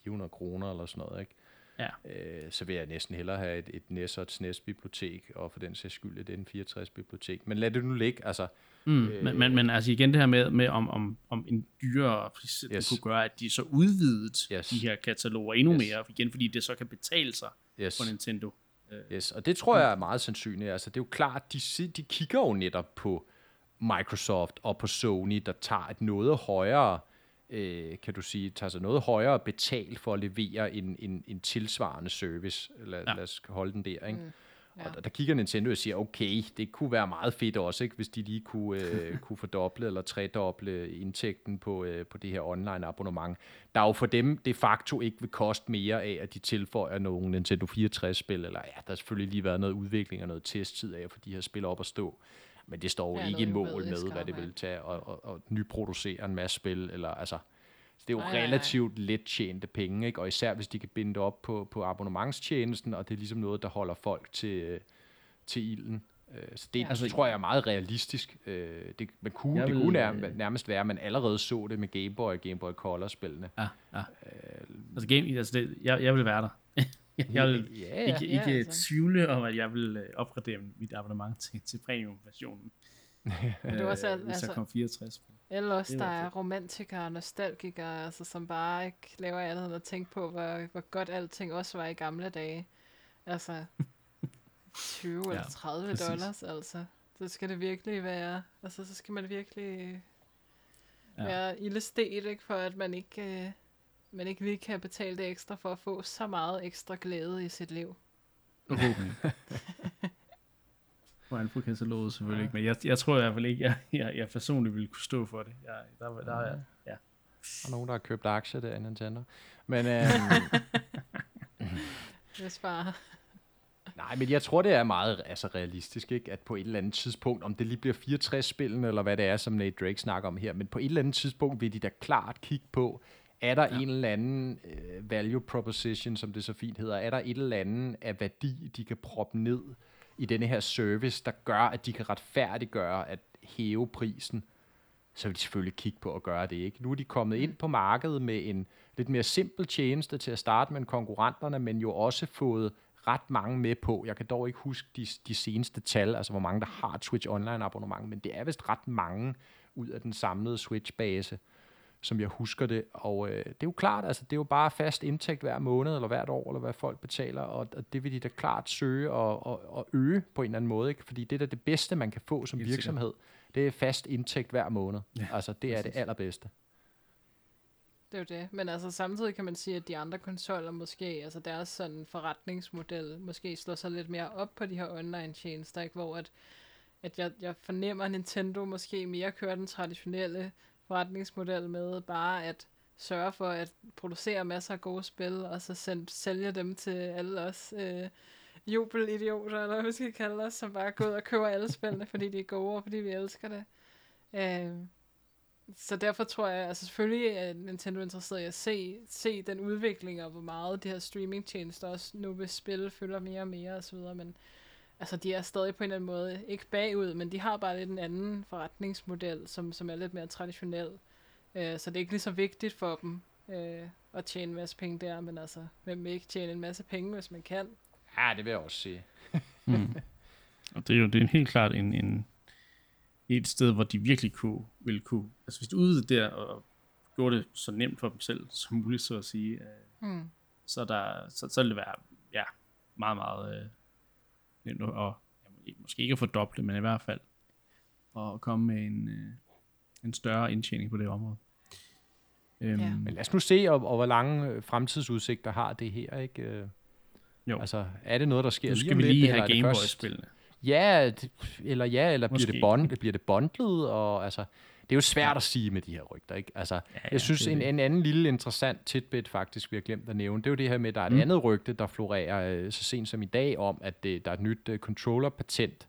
400 kroner eller sådan noget. Ikke? Ja. Øh, så vil jeg næsten hellere have et, et NES og et SNES bibliotek, og for den sags skyld et N64 bibliotek. Men lad det nu ligge. Altså, mm, øh, men, men, men altså igen det her med, med om, om, om en dyrere pris, yes. kunne gøre, at de så udvidet yes. de her kataloger endnu yes. mere, igen fordi det så kan betale sig yes. for Nintendo. Yes, og det tror jeg er meget sandsynligt. Altså, det er jo klart, de, de kigger jo netop på Microsoft og på Sony, der tager et noget højere, øh, kan du sige, tager sig noget højere betalt for at levere en, en, en tilsvarende service. Lad, ja. lad os holde den der, ikke? Mm. Ja. Og der kigger Nintendo og siger, okay, det kunne være meget fedt også, ikke, hvis de lige kunne, øh, kunne fordoble eller tredoble indtægten på, øh, på det her online abonnement. Der er jo for dem de facto ikke vil koste mere af, at de tilføjer nogle Nintendo 64-spil, eller ja, der har selvfølgelig lige været noget udvikling og noget testtid af få de her spil op at stå. Men det står jo ikke i mål med, hvad det vil tage, og, og, og nyproducere en masse spil, eller altså... Så det er jo nej, relativt nej. let tjente penge, ikke? og især hvis de kan binde det op på, på abonnementstjenesten, og det er ligesom noget, der holder folk til, til ilden. Øh, så det ja, altså, tror jeg er meget realistisk. Øh, det, man kunne, det vil, kunne nærmest, nærmest være, at man allerede så det med Game Boy og Game Boy Color-spillene. Ja, ja. Øh, altså, game, altså det, jeg, jeg vil være der. jeg vil ja, ja, ikke, ikke ja, altså. tvivle om, at jeg vil opgradere mit abonnement til, til premium-versionen. det var så, øh, altså, kom 64. Ellers der er romantikere og nostalgikere, altså, som bare ikke laver andet end at tænke på, hvor, hvor godt alting også var i gamle dage. Altså, 20 ja, eller 30 præcis. dollars, altså. Så skal det virkelig være, altså så skal man virkelig ja. være illestet, ikke, for at man ikke, øh, man ikke lige kan betale det ekstra for at få så meget ekstra glæde i sit liv. på alfa-kataloget selvfølgelig ja. ikke, men jeg, jeg tror i hvert fald ikke, jeg, jeg, jeg personligt ville kunne stå for det. Jeg, der, der, der, ja. ja. Der er nogen, der har købt aktier der i Nintendo. Men, øhm, det sparer. Nej, men jeg tror, det er meget altså, realistisk, ikke? at på et eller andet tidspunkt, om det lige bliver 64-spillene, eller hvad det er, som Nate Drake snakker om her, men på et eller andet tidspunkt vil de da klart kigge på, er der ja. en eller anden uh, value proposition, som det så fint hedder, er der et eller andet af værdi, de kan proppe ned i denne her service, der gør, at de kan retfærdiggøre at hæve prisen, så vil de selvfølgelig kigge på at gøre det. ikke. Nu er de kommet ind på markedet med en lidt mere simpel tjeneste til at starte med konkurrenterne, men jo også fået ret mange med på. Jeg kan dog ikke huske de, de seneste tal, altså hvor mange der har et Switch Online abonnement, men det er vist ret mange ud af den samlede Switch-base som jeg husker det. Og øh, det er jo klart, altså det er jo bare fast indtægt hver måned, eller hvert år, eller hvad folk betaler, og, og det vil de da klart søge og, og, og øge på en eller anden måde, ikke? fordi det er da det bedste, man kan få som Helt virksomhed. Sikkert. Det er fast indtægt hver måned. Ja, altså det præcis. er det allerbedste. Det er jo det. Men altså samtidig kan man sige, at de andre konsoller måske, altså deres sådan forretningsmodel, måske slår sig lidt mere op på de her online tjenester, ikke? hvor at, at jeg, jeg fornemmer, at Nintendo måske mere kører den traditionelle forretningsmodel med bare at sørge for at producere masser af gode spil, og så send, sælge dem til alle os øh, jubelidioter, eller hvad vi skal kalde os, som bare går ud og køber alle spillene, fordi de er gode, og fordi vi elsker det. Øh, så derfor tror jeg, altså selvfølgelig er Nintendo interesseret i at se, se den udvikling, og hvor meget de her streamingtjenester også nu vil spille, følger mere og mere osv., men altså de er stadig på en eller anden måde ikke bagud, men de har bare lidt en anden forretningsmodel, som, som er lidt mere traditionel. Øh, så det er ikke lige så vigtigt for dem øh, at tjene en masse penge der, men altså, hvem vil ikke tjene en masse penge, hvis man kan? Ja, det vil jeg også sige. mm. Og det er jo det er helt klart en, en, et sted, hvor de virkelig kunne, ville kunne, altså hvis du udvidede der og gjorde det så nemt for dem selv som muligt, så at sige, øh, mm. så, der, så, så ville det være ja, meget, meget øh, og måske ikke at fordoble, men i hvert fald at komme med en, øh, en større indtjening på det område. Øhm, ja. Men lad os nu se, og, og hvor lange øh, fremtidsudsigter har det her, ikke? Øh, jo. Altså, er det noget, der sker nu skal lige vi lige have Gameboy-spillene. Ja, eller ja, eller bliver det, bond, bliver det bundlet, og altså, det er jo svært at sige med de her rygter, ikke? Altså, ja, ja, jeg synes, en, en anden lille interessant tidbit faktisk, vi har glemt at nævne, det er jo det her med, at der er et mm. andet rygte, der florerer øh, så sent som i dag, om, at det, der er et nyt uh, controller-patent,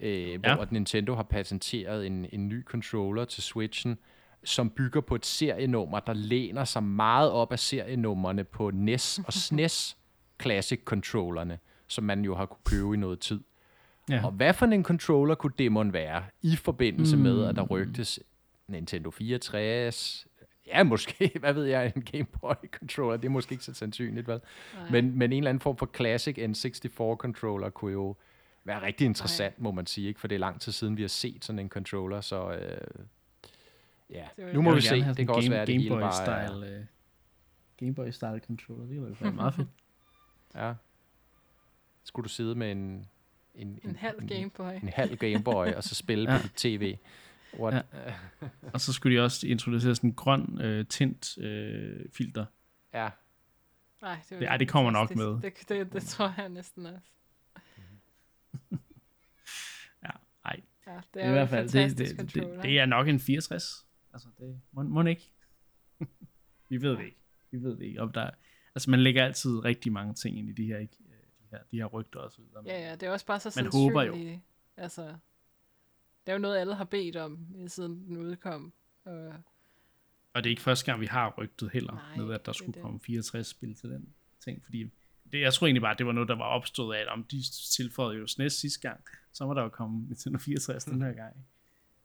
øh, ja. hvor Nintendo har patenteret en, en ny controller til Switchen, som bygger på et serienummer, der læner sig meget op af serienummerne på NES og SNES Classic-controllerne, som man jo har kunne købe i noget tid. Ja. Og hvad for en controller kunne demon være i forbindelse mm. med, at der rygtes Nintendo 64, ja, måske, hvad ved jeg, en Game Boy controller, det er måske ikke så sandsynligt, vel? Men, men en eller anden form for classic N64 controller kunne jo være rigtig interessant, Nej. må man sige, ikke? for det er lang tid siden, vi har set sådan en controller, så øh, ja, nu må vi se, det kan også være, det hele bare style, uh, Game Boy style controller, det ville være meget fedt. Ja. Skulle du sidde med en en, en, en halv Gameboy. En, en halv Gameboy, og så spille ja. på tv. What? Ja. og så skulle de også introducere sådan en grøn øh, tint øh, filter. Ja. Nej, det, det, ja, det kommer nok med. Det, det, det tror jeg næsten også. Ja, det Det er er i jo hvert fald, det, fantastisk det, det, det er nok en 64. Altså, det må, må ikke. vi ved det ikke. Vi ved det ikke. Om der, altså, man lægger altid rigtig mange ting ind i de her, ikke? Øh, de her, de her rygter og så videre. Ja, ja, det er også bare så Man håber jo. Altså, det er jo noget, alle har bedt om, siden den udkom. Og, Og det er ikke første gang, vi har rygtet heller Nej, med, at der er skulle det. komme 64 spil til den ting. Fordi det, jeg tror egentlig bare, at det var noget, der var opstået af, at om de tilføjede jo SNES sidste gang, så må der jo komme Nintendo 64 den her gang.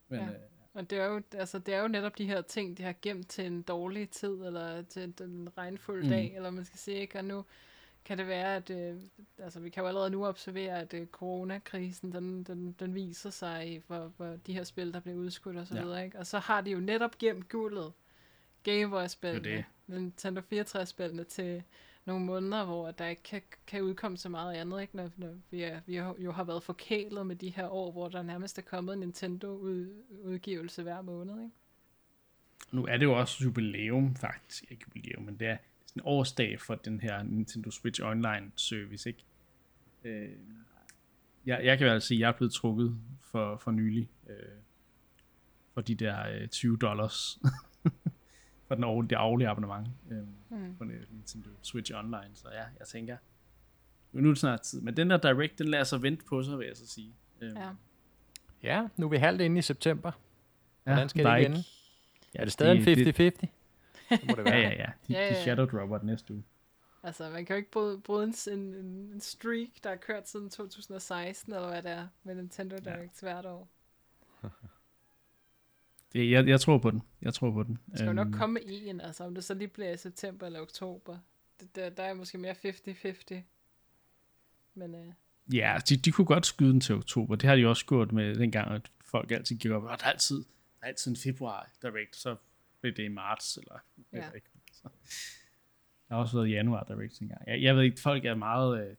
Men, Ja. ja. øh, og det, er jo, altså, det er jo netop de her ting, de har gemt til en dårlig tid, eller til en regnfuld Mm. dag, eller man skal sige, ikke? Og nu kan det være, at øh, altså, vi kan jo allerede nu observere, at øh, coronakrisen, den, den, den viser sig i, hvor, hvor de her spil, der bliver udskudt og så Ja. videre, ikke? Og så har de jo netop gemt guldet, Game Boy-spillene, Nintendo 64-spillene til nogle måneder, hvor der ikke kan, kan udkomme så meget andet, ikke? Når, når vi, er, vi har- jo har været forkælet med de her år, hvor der nærmest er kommet en Nintendo-udgivelse hver måned, ikke? nu er det jo også jubilæum, faktisk. Ikke jubilæum, men det er sådan en årsdag for den her Nintendo Switch Online service, ikke? Øh, jeg, jeg kan vel sige, at jeg er blevet trukket for, for nylig øh, for de der øh, 20 dollars for den årlige, det årlige abonnement øh, Mm. på Nintendo Switch Online. Så ja, jeg tænker, nu er det snart tid. Men den der Direct, den lader sig vente på sig, vil jeg så sige. Øh, Ja. Ja, nu er vi halvt inde i september. Hvordan skal det er ende? Ja, er det stadig det- en 50-50? Det må det Ja, være. ja, ja. De, Ja, ja, de ja. shadow dropper den næste uge. Altså, man kan jo ikke bryde, bryde en, en, en streak, der har kørt siden 2016, eller hvad det er, med Nintendo Direct hvert år. Det, jeg, jeg tror på den. Jeg tror på den. Der skal jo nok Øhm, komme med en, altså om det så lige bliver i september eller oktober. Det, der, der er måske mere 50-50. Men øh, Ja, de, de kunne godt skyde den til oktober. Det har de også gjort med dengang, at folk altid gik op. Og der er altid, der altid en februar direct, så blev det i marts, eller Ja. ja. ikke. Så. Der har også været januar direct engang. Jeg, jeg ved ikke, folk er meget, øh,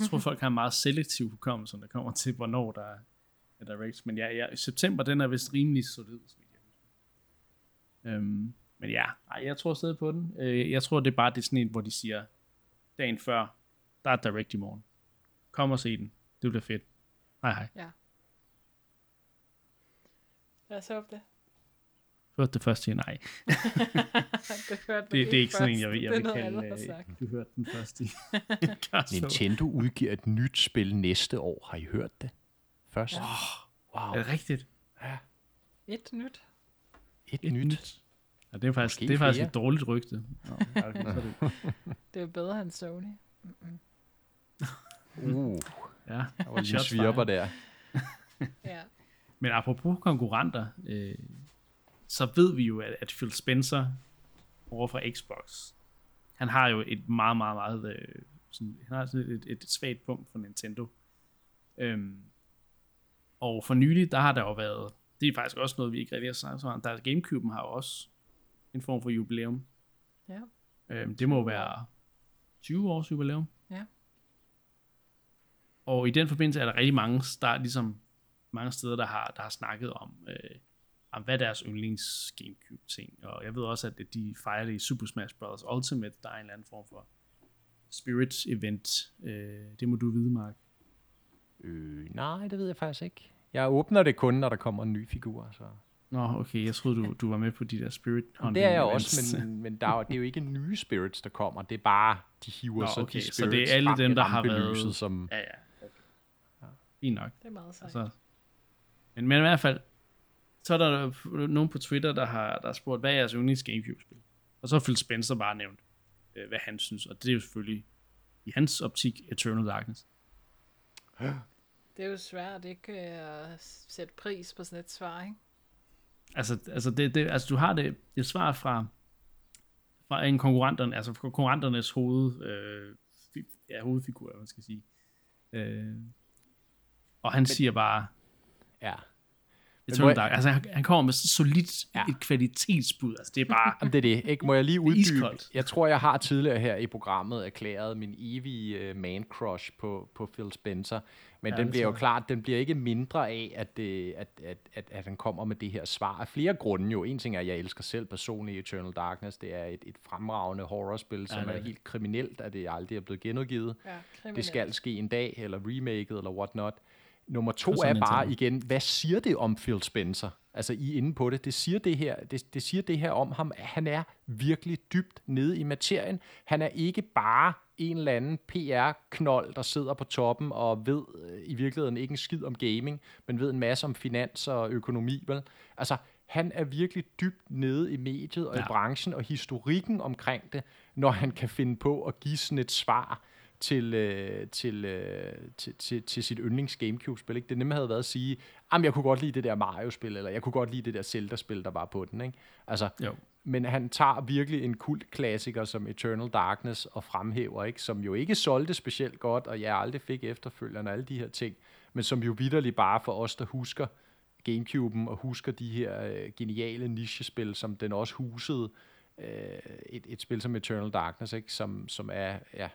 jeg tror folk har en meget selektiv hukommelse, når det kommer til, hvornår der er er direct. Men ja, ja, september, den er vist rimelig solid, så vidt jeg husker. Øhm, men ja, ej, jeg tror stadig på den. Øh, jeg tror, det er bare det er sådan en, hvor de siger, dagen før, der er direct i morgen. Kom og se den. Det bliver fedt. Hej hej. lad os håbe det. Hørte det først til nej. det, hørte Det, det er ikke sådan en, først. jeg jeg Det er vil kalde. øh, sagt. Du hørte den først i. Nintendo udgiver et nyt spil næste år. Har I hørt det? Først. Ja. Wow. Er det rigtigt? Et nyt. Et, Et nyt. nyt. Ja, det er faktisk, Måske det er faktisk flere. et dårligt rygte. Nå, ja, det. Det er jo bedre end Sony. Uh, Ja, der var lige svirper der. Ja. Men apropos konkurrenter, øh, så ved vi jo, at, at Phil Spencer over for Xbox, han har jo et meget, meget, meget, øh, sådan, han har sådan et, et svagt punkt for Nintendo. Øhm, og for nylig, der har der jo været, det er faktisk også noget, vi ikke rigtig har snakket om, der er Gamecube'en har jo også en form for jubilæum. Ja. Øhm, det må være 20 års jubilæum. Ja. Og i den forbindelse er der rigtig mange, der er ligesom mange steder, der har, der har snakket om, øh, om hvad deres yndlings Gamecube ting. Og jeg ved også, at de fejrer det i Super Smash Bros. Ultimate. Der er en eller anden form for Spirit event. Øh, det må du vide, Mark. Øh, nej, det ved jeg faktisk ikke. Jeg åbner det kun, når der kommer en ny figur. Så. Nå, okay, jeg troede, du, du var med på de der Spirit Jamen, det er jeg også, men, men der er, det er jo ikke nye spirits, der kommer. Det er bare, de hiver Nå, så okay, de så spirits det er alle dem, der har været- Som, Ja, ja. Okay. Fint nok. Det er meget sejt. Altså, men, men i hvert fald, så er der nogen på Twitter, der har, der har spurgt, hvad er jeres yndlings Gamecube-spil? Og så har Phil Spencer bare nævnt, øh, hvad han synes, og det er jo selvfølgelig i hans optik Eternal Darkness. Det er jo svært ikke øh, at sætte pris på sådan et svar, ikke? Altså, altså, det, det, altså du har det et svar fra, fra en konkurrenterne, altså fra konkurrenternes hoved, øh, ja, hovedfigur, man skal sige. Øh, og han siger bare, ja. Eternal jeg- Dark, altså han, han kommer med så solidt Ja. ja. et kvalitetsbud, altså det er bare, Jamen, det er det. Ikke? Må jeg lige uddybe? iskoldt. Jeg tror, jeg har tidligere her i programmet erklæret min evige uh, man-crush på, på Phil Spencer. Men Ja, ja, den det bliver jo klart, den bliver ikke mindre af, at, det, at, at, at, at han kommer med det her svar. Af flere grunde jo. En ting er, at jeg elsker selv personligt Eternal Darkness. Det er et, et fremragende horrorspil, som det er helt kriminelt, at det aldrig er blevet genudgivet. Ja, kriminelt. Det skal ske en dag, eller remaket, eller whatnot. Nummer to er bare igen, hvad siger det om Phil Spencer? Altså, I er inde på det. Det siger det her, det, det siger det her om ham, at han er virkelig dybt nede i materien. Han er ikke bare en eller anden PR-knold, der sidder på toppen og ved øh, i virkeligheden ikke en skid om gaming, men ved en masse om finans og økonomi. Vel? Altså, han er virkelig dybt nede i mediet og. Ja. i branchen og historikken omkring det, når han kan finde på at give sådan et svar til, øh, til, øh, til, til, til sit yndlings Gamecube-spil. Ikke? Det nemme havde været at sige, at jeg kunne godt lide det der Mario-spil, eller jeg kunne godt lide det der Zelda-spil, der var på den. Ikke? Altså, Jo. men han tager virkelig en kult klassiker som Eternal Darkness og fremhæver, ikke? som jo ikke solgte specielt godt, og jeg aldrig fik efterfølgerne og alle de her ting, men som jo vidderligt bare for os, der husker Gamecube'en og husker de her øh, geniale nichespil, som den også husede, øh, et, et spil som Eternal Darkness, ikke? Som, som er ja,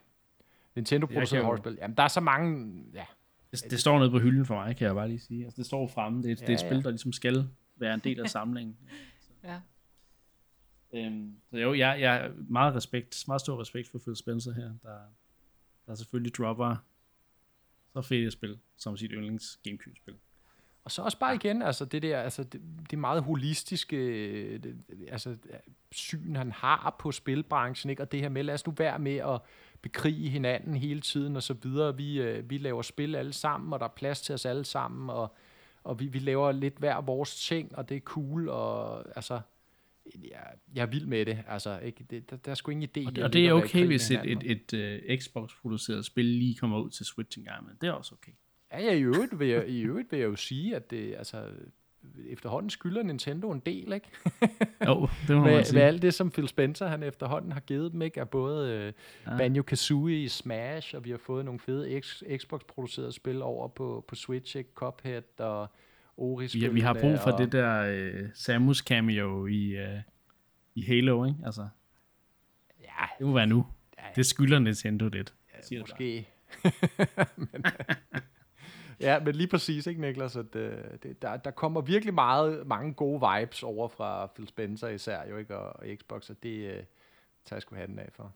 Kan jo- horrorspil. Jamen, der er så mange... Ja, Det, det står nede på hylden for mig, kan jeg bare lige sige. Altså, det står fremme. Det, er- det er et Ja, spil, ja. der ligesom skal være en del af samlingen. Ja. Øhm, så jo, jeg, jeg er meget respekt, meget stor respekt for Phil Spencer her, der, der selvfølgelig dropper så fedt et spil som sit yndlings Gamecube-spil. Og så også bare igen, altså det der, altså det, det meget holistiske øh, det, altså, syn, han har på spilbranchen, ikke? og det her med, lad os nu være med at bekrige hinanden hele tiden og så videre. Vi, øh, vi laver spil alle sammen, og der er plads til os alle sammen, og, og vi, vi laver lidt hver vores ting, og det er cool, og altså, jeg, jeg er vild med det, altså, ikke? Det, der, der er sgu ingen idé. Og det, og det er okay, hvis et, et, et, et uh, Xbox-produceret spil lige kommer ud til Switch en gang, men det er også okay. Ja, ja, i øvrigt vil jeg, i øvrigt vil jeg jo sige, at det, altså, efterhånden skylder Nintendo en del, ikke? Jo, det må man med, med sige. alt det, som Phil Spencer han efterhånden har givet dem, ikke? Er både øh, Ja. Banjo-Kazooie i Smash, og vi har fået nogle fede X- Xbox-producerede spil over på, på Switch, ikke? Cuphead og ori Vi, vi har brug for det der uh, Samus cameo i, uh, i Halo, ikke? Altså, Ja, det må være nu. Ja, ja. Det skylder Nintendo lidt. Bare. måske. men, ja, men lige præcis, ikke Niklas? At, øh, det, der, der kommer virkelig meget, mange gode vibes over fra Phil Spencer især, jo ikke? Og, og Xbox, og det øh, tager jeg sgu hatten af for.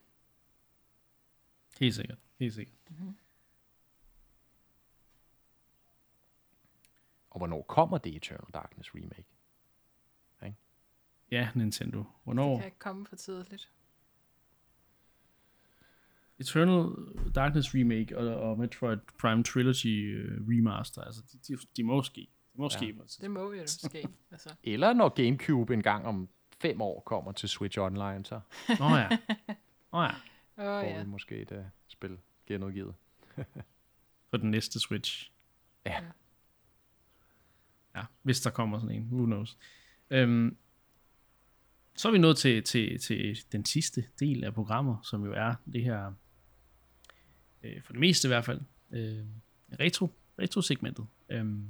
Helt sikkert. Helt sikkert. Og hvornår kommer det Eternal Darkness remake? Ja, Nintendo. Det Hvornår? kan ikke komme for tidligt. Eternal Darkness Remake og, og Metroid Prime Trilogy uh, Remaster, altså de, de, de må ske. De må Ja. ske. Ja. Det må jo ske. Altså. Eller når Gamecube en gang om fem år kommer til Switch Online, så Nå ja. Nå ja. Åh får ja. vi måske et uh, spil genudgivet. For den næste Switch. Ja. Ja, hvis der kommer sådan en. Who knows. Øhm, så er vi nået til, til, til den sidste del af programmet, som jo er det her, øh, for det meste i hvert fald, øh, retro, retro-segmentet. Øhm,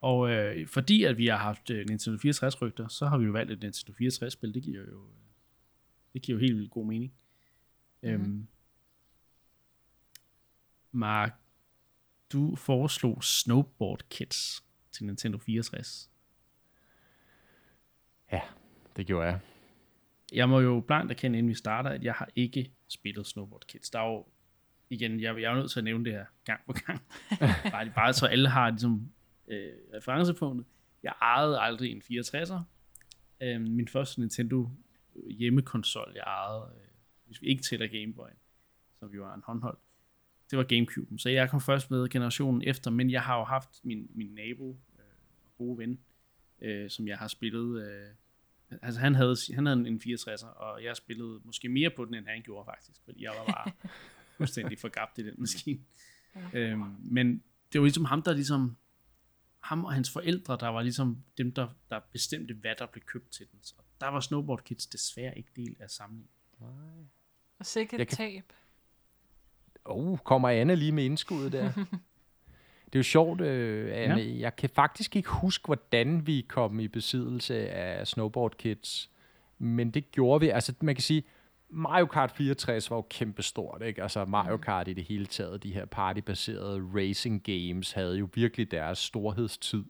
og øh, fordi at vi har haft øh, Nintendo 64 rygter, så har vi jo valgt et Nintendo 64 spil. Det giver jo, det giver jo helt vildt god mening. Mm-hmm. Øhm, Mark, du foreslog Snowboard Kids til Nintendo 64. Ja, det gjorde jeg. Jeg må jo blankt erkende, inden vi starter, at jeg har ikke spillet Snowboard Kids. Der er jo, igen, jeg, jeg er nødt til at nævne det her gang på gang. bare, bare så alle har ligesom, øh, referencepunktet. Jeg ejede aldrig en 64'er. Øh, min første Nintendo hjemmekonsol, jeg ejede, øh, hvis vi ikke tæller Game Boy, som jo var en håndholdt, det var Gamecube. Så jeg kom først med generationen efter, men jeg har jo haft min, min nabo øh, gode ven, øh, som jeg har spillet. Øh, altså han havde, han havde en 64'er, og jeg spillede måske mere på den, end han gjorde faktisk, fordi jeg var bare fuldstændig forgabt i den maskine. Ja. Øhm, men det var ligesom ham, der ligesom, ham og hans forældre, der var ligesom dem, der, der bestemte, hvad der blev købt til den. Så der var Snowboard Kids desværre ikke del af samlingen. Og sikkert Jeg kan- tab. Oh, kommer Anne lige med indskuddet der? det er jo sjovt, øh, Anne. Ja. Jeg kan faktisk ikke huske, hvordan vi kom i besiddelse af Snowboard Kids. Men det gjorde vi. Altså, man kan sige, Mario Kart 64 var jo kæmpestort, ikke? Altså Mario Kart i det hele taget, de her partybaserede racing games, havde jo virkelig deres storhedstid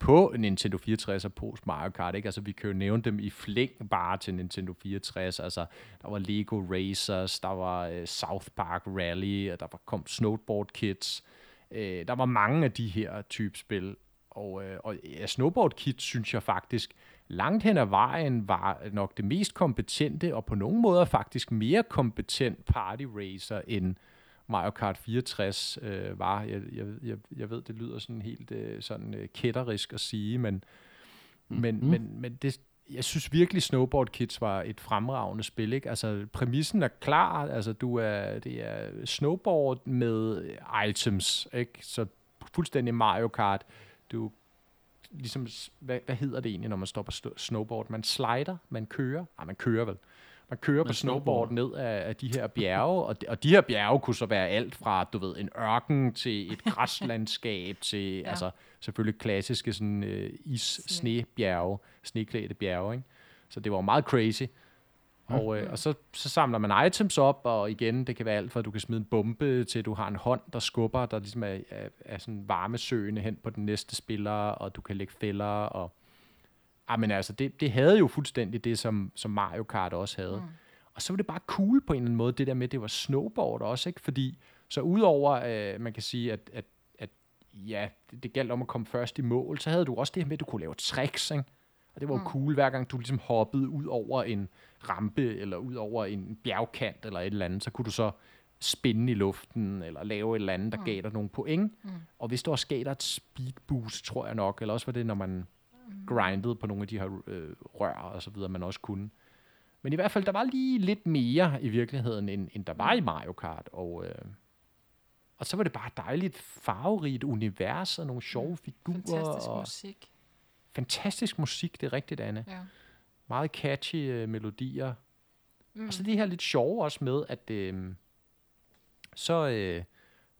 på Nintendo 64 og post Mario Kart, ikke? Altså, vi kan jo nævne dem i flæng bare til Nintendo 64. Altså, der var Lego Racers, der var uh, South Park Rally, og der var kom Snowboard Kids. Øh, der var mange af de her type spil, og, øh, og ja, Snowboard Kit synes jeg faktisk langt hen ad vejen var nok det mest kompetente, og på nogle måder faktisk mere kompetent party racer end Mario Kart 64 øh, var. Jeg, jeg, jeg, jeg ved, det lyder sådan helt øh, sådan øh, kætterisk at sige, men, mm-hmm. men, men, men det, jeg synes virkelig, Snowboard Kids var et fremragende spil. Ikke? Altså, præmissen er klar. Altså, du er, det er snowboard med items. Ikke? Så fuldstændig Mario Kart. Du ligesom, hvad, hvad hedder det egentlig, når man står på snowboard? Man slider, man kører. Nej, man kører vel. Man kører på snowboard, snowboard ned af, af de her bjerge, og de, og de her bjerge kunne så være alt fra, du ved, en ørken til et græslandskab til, ja. altså selvfølgelig klassiske sådan uh, is-snebjerge, sneklædte bjerge, ikke? Så det var meget crazy. Og, øh, og så, så samler man items op, og igen, det kan være alt fra, at du kan smide en bombe, til du har en hånd, der skubber, der ligesom er, er, er sådan varmesøgende hen på den næste spiller, og du kan lægge fælder, og ah, men altså, det, det havde jo fuldstændig det, som, som Mario Kart også havde. Mm. Og så var det bare cool på en eller anden måde, det der med, at det var snowboard også, ikke? Fordi, så udover, øh, man kan sige, at, at, at ja, det, det galt om at komme først i mål, så havde du også det her med, at du kunne lave tricks, ikke? Og det var jo mm. cool, hver gang du ligesom hoppede ud over en rampe, eller ud over en bjergkant, eller et eller andet, så kunne du så spænde i luften, eller lave et eller andet, der mm. gav dig nogle point. Mm. Og hvis du også gav dig et speed boost, tror jeg nok, eller også var det, når man mm. grindede på nogle af de her øh, rør og så videre, man også kunne. Men i hvert fald, der var lige lidt mere i virkeligheden, end, end der var i mm. Mario Kart, og... Øh, og så var det bare dejligt farverigt univers og nogle sjove figurer. Fantastisk og musik. Fantastisk musik, det er rigtigt, Anne. Ja. Meget catchy øh, melodier. Mm. Og så det her lidt sjove også med, at øh, så, øh,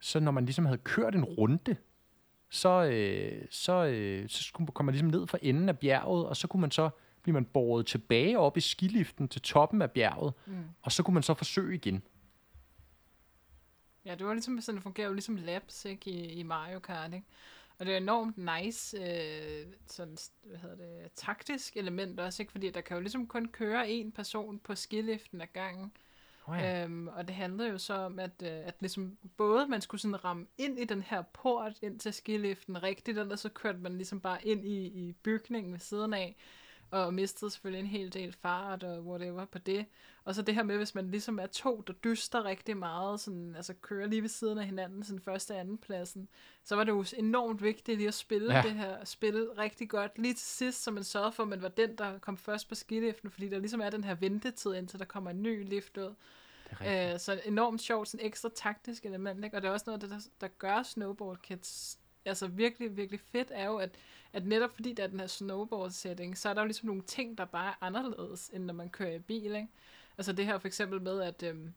så når man ligesom havde kørt en runde, så, øh, så, øh, så skulle, kom man ligesom ned fra enden af bjerget, og så kunne man så blive man båret tilbage op i skiliften til toppen af bjerget, mm. og så kunne man så forsøge igen. Ja, det var ligesom sådan, det fungerer jo ligesom laps, ikke, i, i Mario Kart, ikke? Og det er enormt nice, øh, sådan, hvad hedder det, taktisk element også, ikke? Fordi der kan jo ligesom kun køre en person på skiliften ad gangen. Oh ja. øhm, og det handlede jo så om, at, øh, at ligesom både man skulle sådan ramme ind i den her port ind til skiliften rigtigt, eller så kørte man ligesom bare ind i, i bygningen ved siden af og mistede selvfølgelig en hel del fart og whatever på det. Og så det her med, hvis man ligesom er to, der dyster rigtig meget, sådan, altså kører lige ved siden af hinanden, sådan første og anden pladsen, så var det jo enormt vigtigt lige at spille ja. det her spil rigtig godt. Lige til sidst, så man sørgede for, at man var den, der kom først på skiliften, fordi der ligesom er den her ventetid, indtil der kommer en ny lift ud. Øh, så enormt sjovt, sådan ekstra taktisk element, ikke? og det er også noget, der, der gør Snowboard Kids altså virkelig, virkelig fedt, er jo, at, at netop fordi der er den her snowboard-setting, så er der jo ligesom nogle ting, der bare er anderledes, end når man kører i bil, ikke? Altså det her for eksempel med, at, øhm,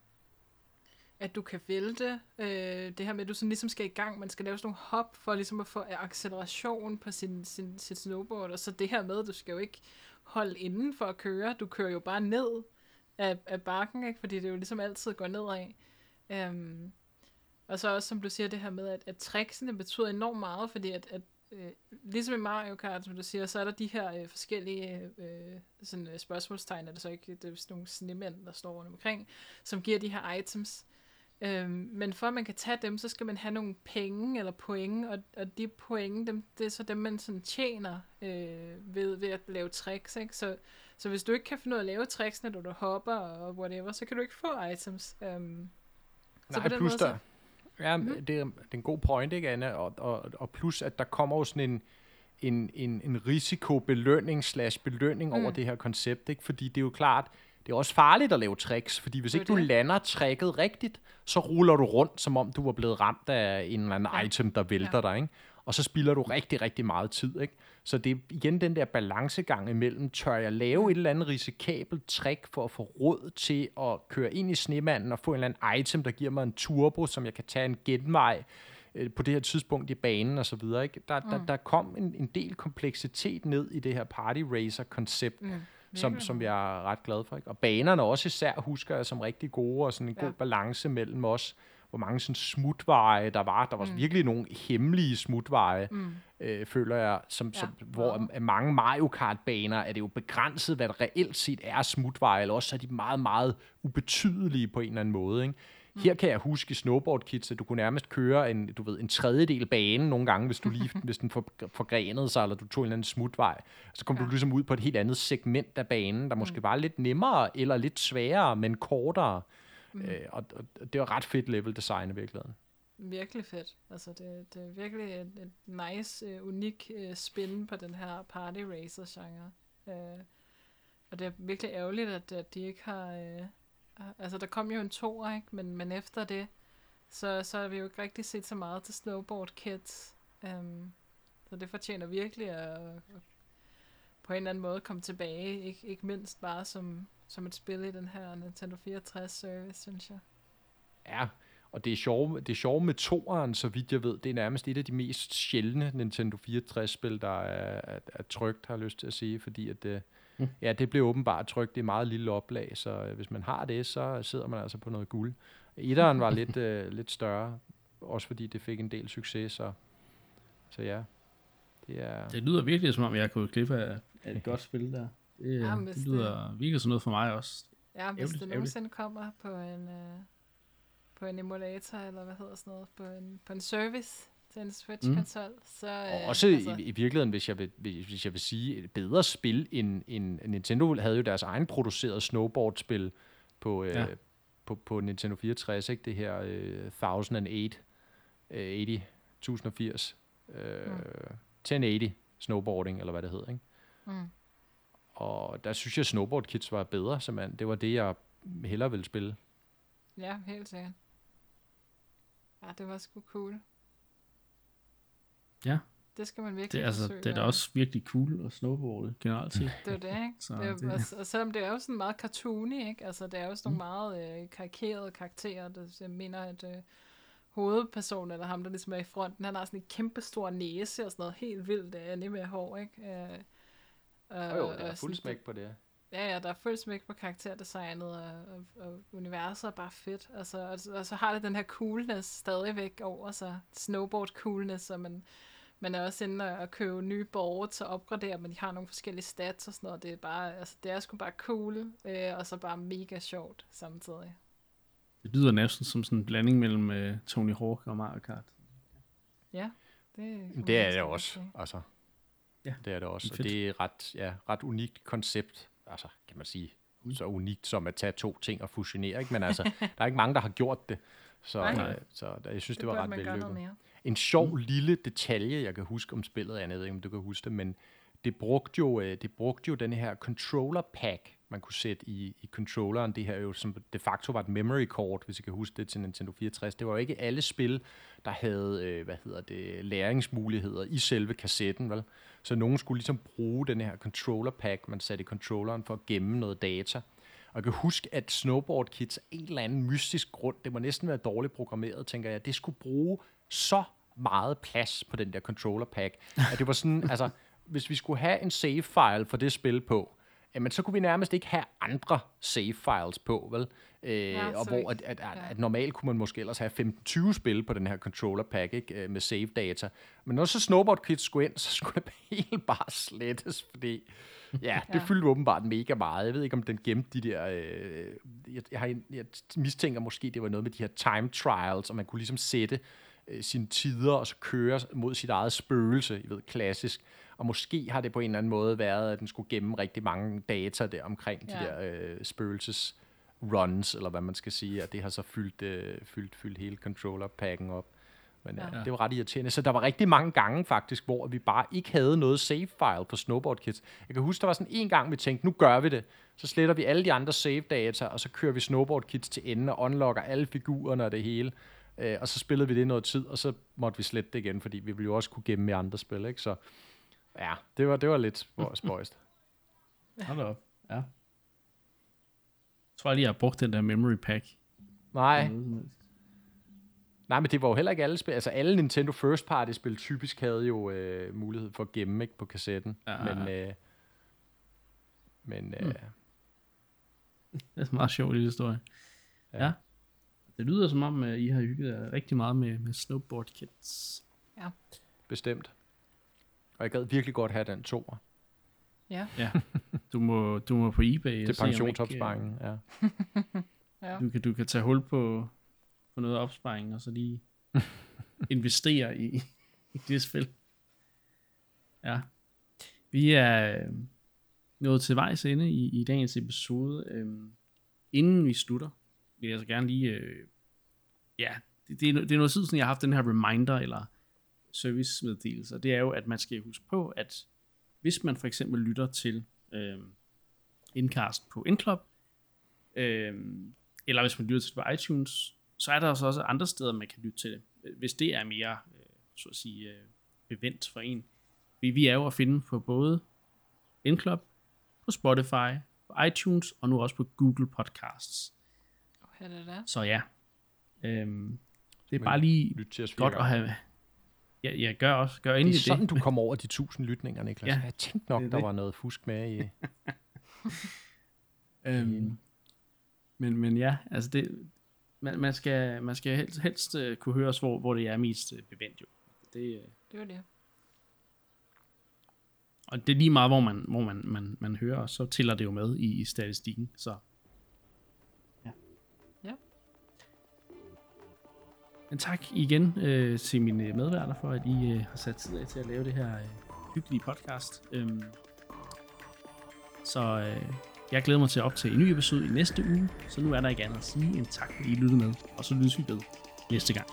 at du kan vælte, øh, det her med, at du sådan ligesom skal i gang, man skal lave sådan nogle hop, for ligesom at få acceleration på sin, sin, sin snowboard, og så det her med, at du skal jo ikke holde inden for at køre, du kører jo bare ned af, af bakken, ikke? fordi det jo ligesom altid går nedad. Øhm, og så også, som du siger, det her med, at, at tricksene betyder enormt meget, fordi at, at øh, ligesom i Mario Kart, som du siger, så er der de her øh, forskellige øh, sådan, øh, spørgsmålstegn, er det så ikke, det er sådan nogle snemænd, der står rundt omkring, som giver de her items. Øhm, men for at man kan tage dem, så skal man have nogle penge eller point, og, og de point, dem, det er så dem, man sådan tjener øh, ved, ved at lave tricks. Ikke? Så, så hvis du ikke kan finde ud af at lave tricks, når du hopper og whatever, så kan du ikke få items. Øhm, Nej, så på den plus måde, der, Ja, mm. det, er, det er en god point, ikke, Anna? Og, og, og plus, at der kommer jo sådan en, en, en, en risikobelønning slash belønning mm. over det her koncept, ikke? Fordi det er jo klart, det er også farligt at lave tricks, fordi hvis ikke du det. lander tricket rigtigt, så ruller du rundt, som om du var blevet ramt af en eller anden ja. item, der vælter ja. dig, ikke? Og så spilder du rigtig, rigtig meget tid, ikke? Så det er igen den der balancegang imellem, tør jeg lave et eller andet risikabelt trick for at få råd til at køre ind i snemanden og få en eller anden item, der giver mig en turbo, som jeg kan tage en genvej øh, på det her tidspunkt i banen og så videre. Ikke? Der, mm. der, der kom en, en del kompleksitet ned i det her party racer koncept, mm. som, som jeg er ret glad for. Ikke? Og banerne også især husker jeg som rigtig gode og sådan en ja. god balance mellem os hvor mange sådan smutveje der var. Der var mm. virkelig nogle hemmelige smutveje, mm. øh, føler jeg, som, ja. som, hvor ja. mange Mario Kart-baner er det jo begrænset, hvad der reelt set er smutveje, eller også er de meget, meget ubetydelige på en eller anden måde. Ikke? Her kan jeg huske i snowboard kits, at du kunne nærmest køre en, du ved, en tredjedel bane nogle gange, hvis, du lige, hvis den for, forgrenede sig, eller du tog en eller anden smutvej. Så kom ja. du ligesom ud på et helt andet segment af banen, der måske mm. var lidt nemmere, eller lidt sværere, men kortere. Mm. Øh, og, og det var ret fedt level design i virkeligheden. Virkelig fedt. Altså, det, det er virkelig et, et nice, uh, unik uh, spin på den her party racer genre. Uh, og det er virkelig ærgerligt, at, at de ikke har... Uh, altså, der kom jo en to, ikke? Men, men efter det, så, så har vi jo ikke rigtig set så meget til Snowboard Kids. Um, så det fortjener virkelig at, at på en eller anden måde komme tilbage. Ikke, ikke mindst bare som, som et spil i den her Nintendo 64 service, synes jeg. Ja, og det er sjove, det er sjove med toeren, så vidt jeg ved, det er nærmest et af de mest sjældne Nintendo 64-spil, der er, er, er trygt, har jeg lyst til at sige, fordi at det, mm. ja, det bliver åbenbart trygt, det er meget lille oplag, så øh, hvis man har det, så sidder man altså på noget guld. Etteren var lidt, øh, lidt større, også fordi det fik en del succes, så, så ja. Det, er... det lyder virkelig som om, jeg kunne klippe af et godt spil der. Det, ja, det lyder det... virkelig sådan noget for mig også. Ja, hvis ærgerligt, det nogensinde kommer på en, øh, på en emulator, eller hvad hedder sådan noget, på en, på en service til en Switch-konsol. Mm. Så, og øh, også altså, i, i virkeligheden, hvis jeg, vil, hvis jeg vil sige, et bedre spil end, end Nintendo havde jo deres egen produceret snowboard-spil på, øh, ja. på, på Nintendo 64, ikke? det her øh, 1008, øh, 80, 1080, øh, mm. 1080 snowboarding, eller hvad det hedder. Ikke? Mm. Og der synes jeg, Snowboard Kids var bedre, så man, det var det, jeg hellere ville spille. Ja, helt sikkert. Ja, det var sgu cool. Ja. Det skal man virkelig det, altså, det er da også virkelig cool at snowboarde generelt set. Det er det, ikke? Så det er, det, altså, og selvom det er jo sådan meget cartoony, ikke? Altså, det er jo sådan nogle mm. meget øh, karikerede karakterer. Det, jeg mener, at øh, hovedpersonen, eller ham, der ligesom er i fronten, han har sådan en kæmpe stor næse og sådan noget helt vildt øh, anime hår, ikke? Øh, og, jo, der er fuld smæk på det. Ja, ja, der er fuld smæk på karakterdesignet, og, og, og universet er bare fedt. Altså, og, og så har det den her coolness stadigvæk over sig. Snowboard coolness, så man, man er også inde og købe nye til at opgradere, men de har nogle forskellige stats og sådan noget. Det er bare, altså, det er sgu bare cool, øh, og så bare mega sjovt samtidig. Det lyder næsten som sådan en blanding mellem uh, Tony Hawk og Mario Kart. Ja, det, det er det også. Altså, ja. Det er det også. Og det er et ret, ja, ret unikt koncept altså, kan man sige, så unikt som at tage to ting og fusionere, ikke? Men altså, der er ikke mange, der har gjort det. Så, Nej. øh, så jeg synes, det, det var ret vellykket. En sjov mm. lille detalje, jeg kan huske om spillet, jeg ved ikke, om du kan huske det, men det brugte jo, øh, det brugte jo den her controller pack, man kunne sætte i, i controlleren. Det her jo som de facto var et memory card, hvis I kan huske det til Nintendo 64. Det var jo ikke alle spil, der havde, øh, hvad hedder det, læringsmuligheder i selve kassetten, vel? Så nogen skulle ligesom bruge den her controller pack, man satte i controlleren for at gemme noget data. Og jeg kan huske, at Snowboard Kids af en eller anden mystisk grund, det må næsten være dårligt programmeret, tænker jeg, det skulle bruge så meget plads på den der controller pack, at det var sådan, altså, hvis vi skulle have en save file for det spil på, jamen så kunne vi nærmest ikke have andre save files på, vel? Øh, ja, og hvor at, at, at, at normalt kunne man måske ellers have 15-20 spil på den her controller pack, ikke? Øh, med save data. Men når så Snowboard Kids skulle ind, så skulle det helt bare slettes, fordi ja, det ja. fyldte åbenbart mega meget. Jeg ved ikke, om den gemte de der... Øh, jeg, jeg, har, jeg mistænker måske, det var noget med de her time trials, og man kunne ligesom sætte øh, sine tider og så køre mod sit eget spøgelse, I ved, klassisk. Og måske har det på en eller anden måde været, at den skulle gemme rigtig mange data der omkring ja. de der øh, spøgelses runs, eller hvad man skal sige, og det har så fyldt, øh, fyldt, fyldt hele controller-pakken op. Men ja. ja, det var ret irriterende. Så der var rigtig mange gange faktisk, hvor vi bare ikke havde noget save-file på Snowboard Kids. Jeg kan huske, der var sådan en gang, vi tænkte, nu gør vi det. Så sletter vi alle de andre save-data, og så kører vi Snowboard Kids til ende og unlocker alle figurerne og det hele. Øh, og så spillede vi det noget tid, og så måtte vi slette det igen, fordi vi ville jo også kunne gemme i andre spil. Ikke? Så ja, det var, det var lidt spøjst. Hold op. Ja. Jeg tror jeg lige, jeg har brugt den der memory pack. Nej. Nej, men det var jo heller ikke alle spil. Altså alle Nintendo First Party spil typisk havde jo øh, mulighed for at gemme ikke, på kassetten. Ja, men, øh, men øh, hmm. det er en meget sjov lille historie. Ja. ja. Det lyder som om, at I har hygget jer rigtig meget med, med Snowboard Kids. Ja. Bestemt. Og jeg gad virkelig godt have den toer. Ja. ja. Du må, du må på eBay. Det er pensionsopsparingen, ja. ja. Du, kan, du kan tage hul på, få noget opsparing, og så lige investere i, i det spil. Ja. Vi er øh, nået til vejs ende i, i dagens episode. Øhm, inden vi slutter, vil jeg så gerne lige... Øh, ja, det, det, er, det er noget tid siden, jeg har haft den her reminder, eller servicemeddelelse. Det er jo, at man skal huske på, at hvis man for eksempel lytter til øh, Indcast på Inclub, øh, eller hvis man lytter til det på iTunes, så er der altså også andre steder, man kan lytte til det, hvis det er mere, øh, så at sige, øh, bevendt for en. Vi, vi er jo at finde på både Inclub, på Spotify, på iTunes, og nu også på Google Podcasts. Hvad er det der? Så ja, øhm, det er Men bare lige godt at have... Ja, ja gør også. Gør Det endelig er det. sådan, du kommer over de tusind lytninger, Niklas. Ja, jeg tænkte nok, det er der det. var noget fusk med i... Øhm, men, men ja, altså det, man, man skal, man skal helst, helst uh, kunne høre os, hvor, hvor det er mest uh, bevendt jo. Det, uh, Det var det. og det er lige meget, hvor man, hvor man, man, man hører så tæller det jo med i, i statistikken. Så. Men tak igen øh, til mine øh, medværter for, at I øh, har sat tid af til at lave det her øh, hyggelige podcast. Øhm, så øh, jeg glæder mig til at optage en ny episode i næste uge, så nu er der ikke andet at sige end tak, fordi I lyttede med, og så lyttes vi ved næste gang.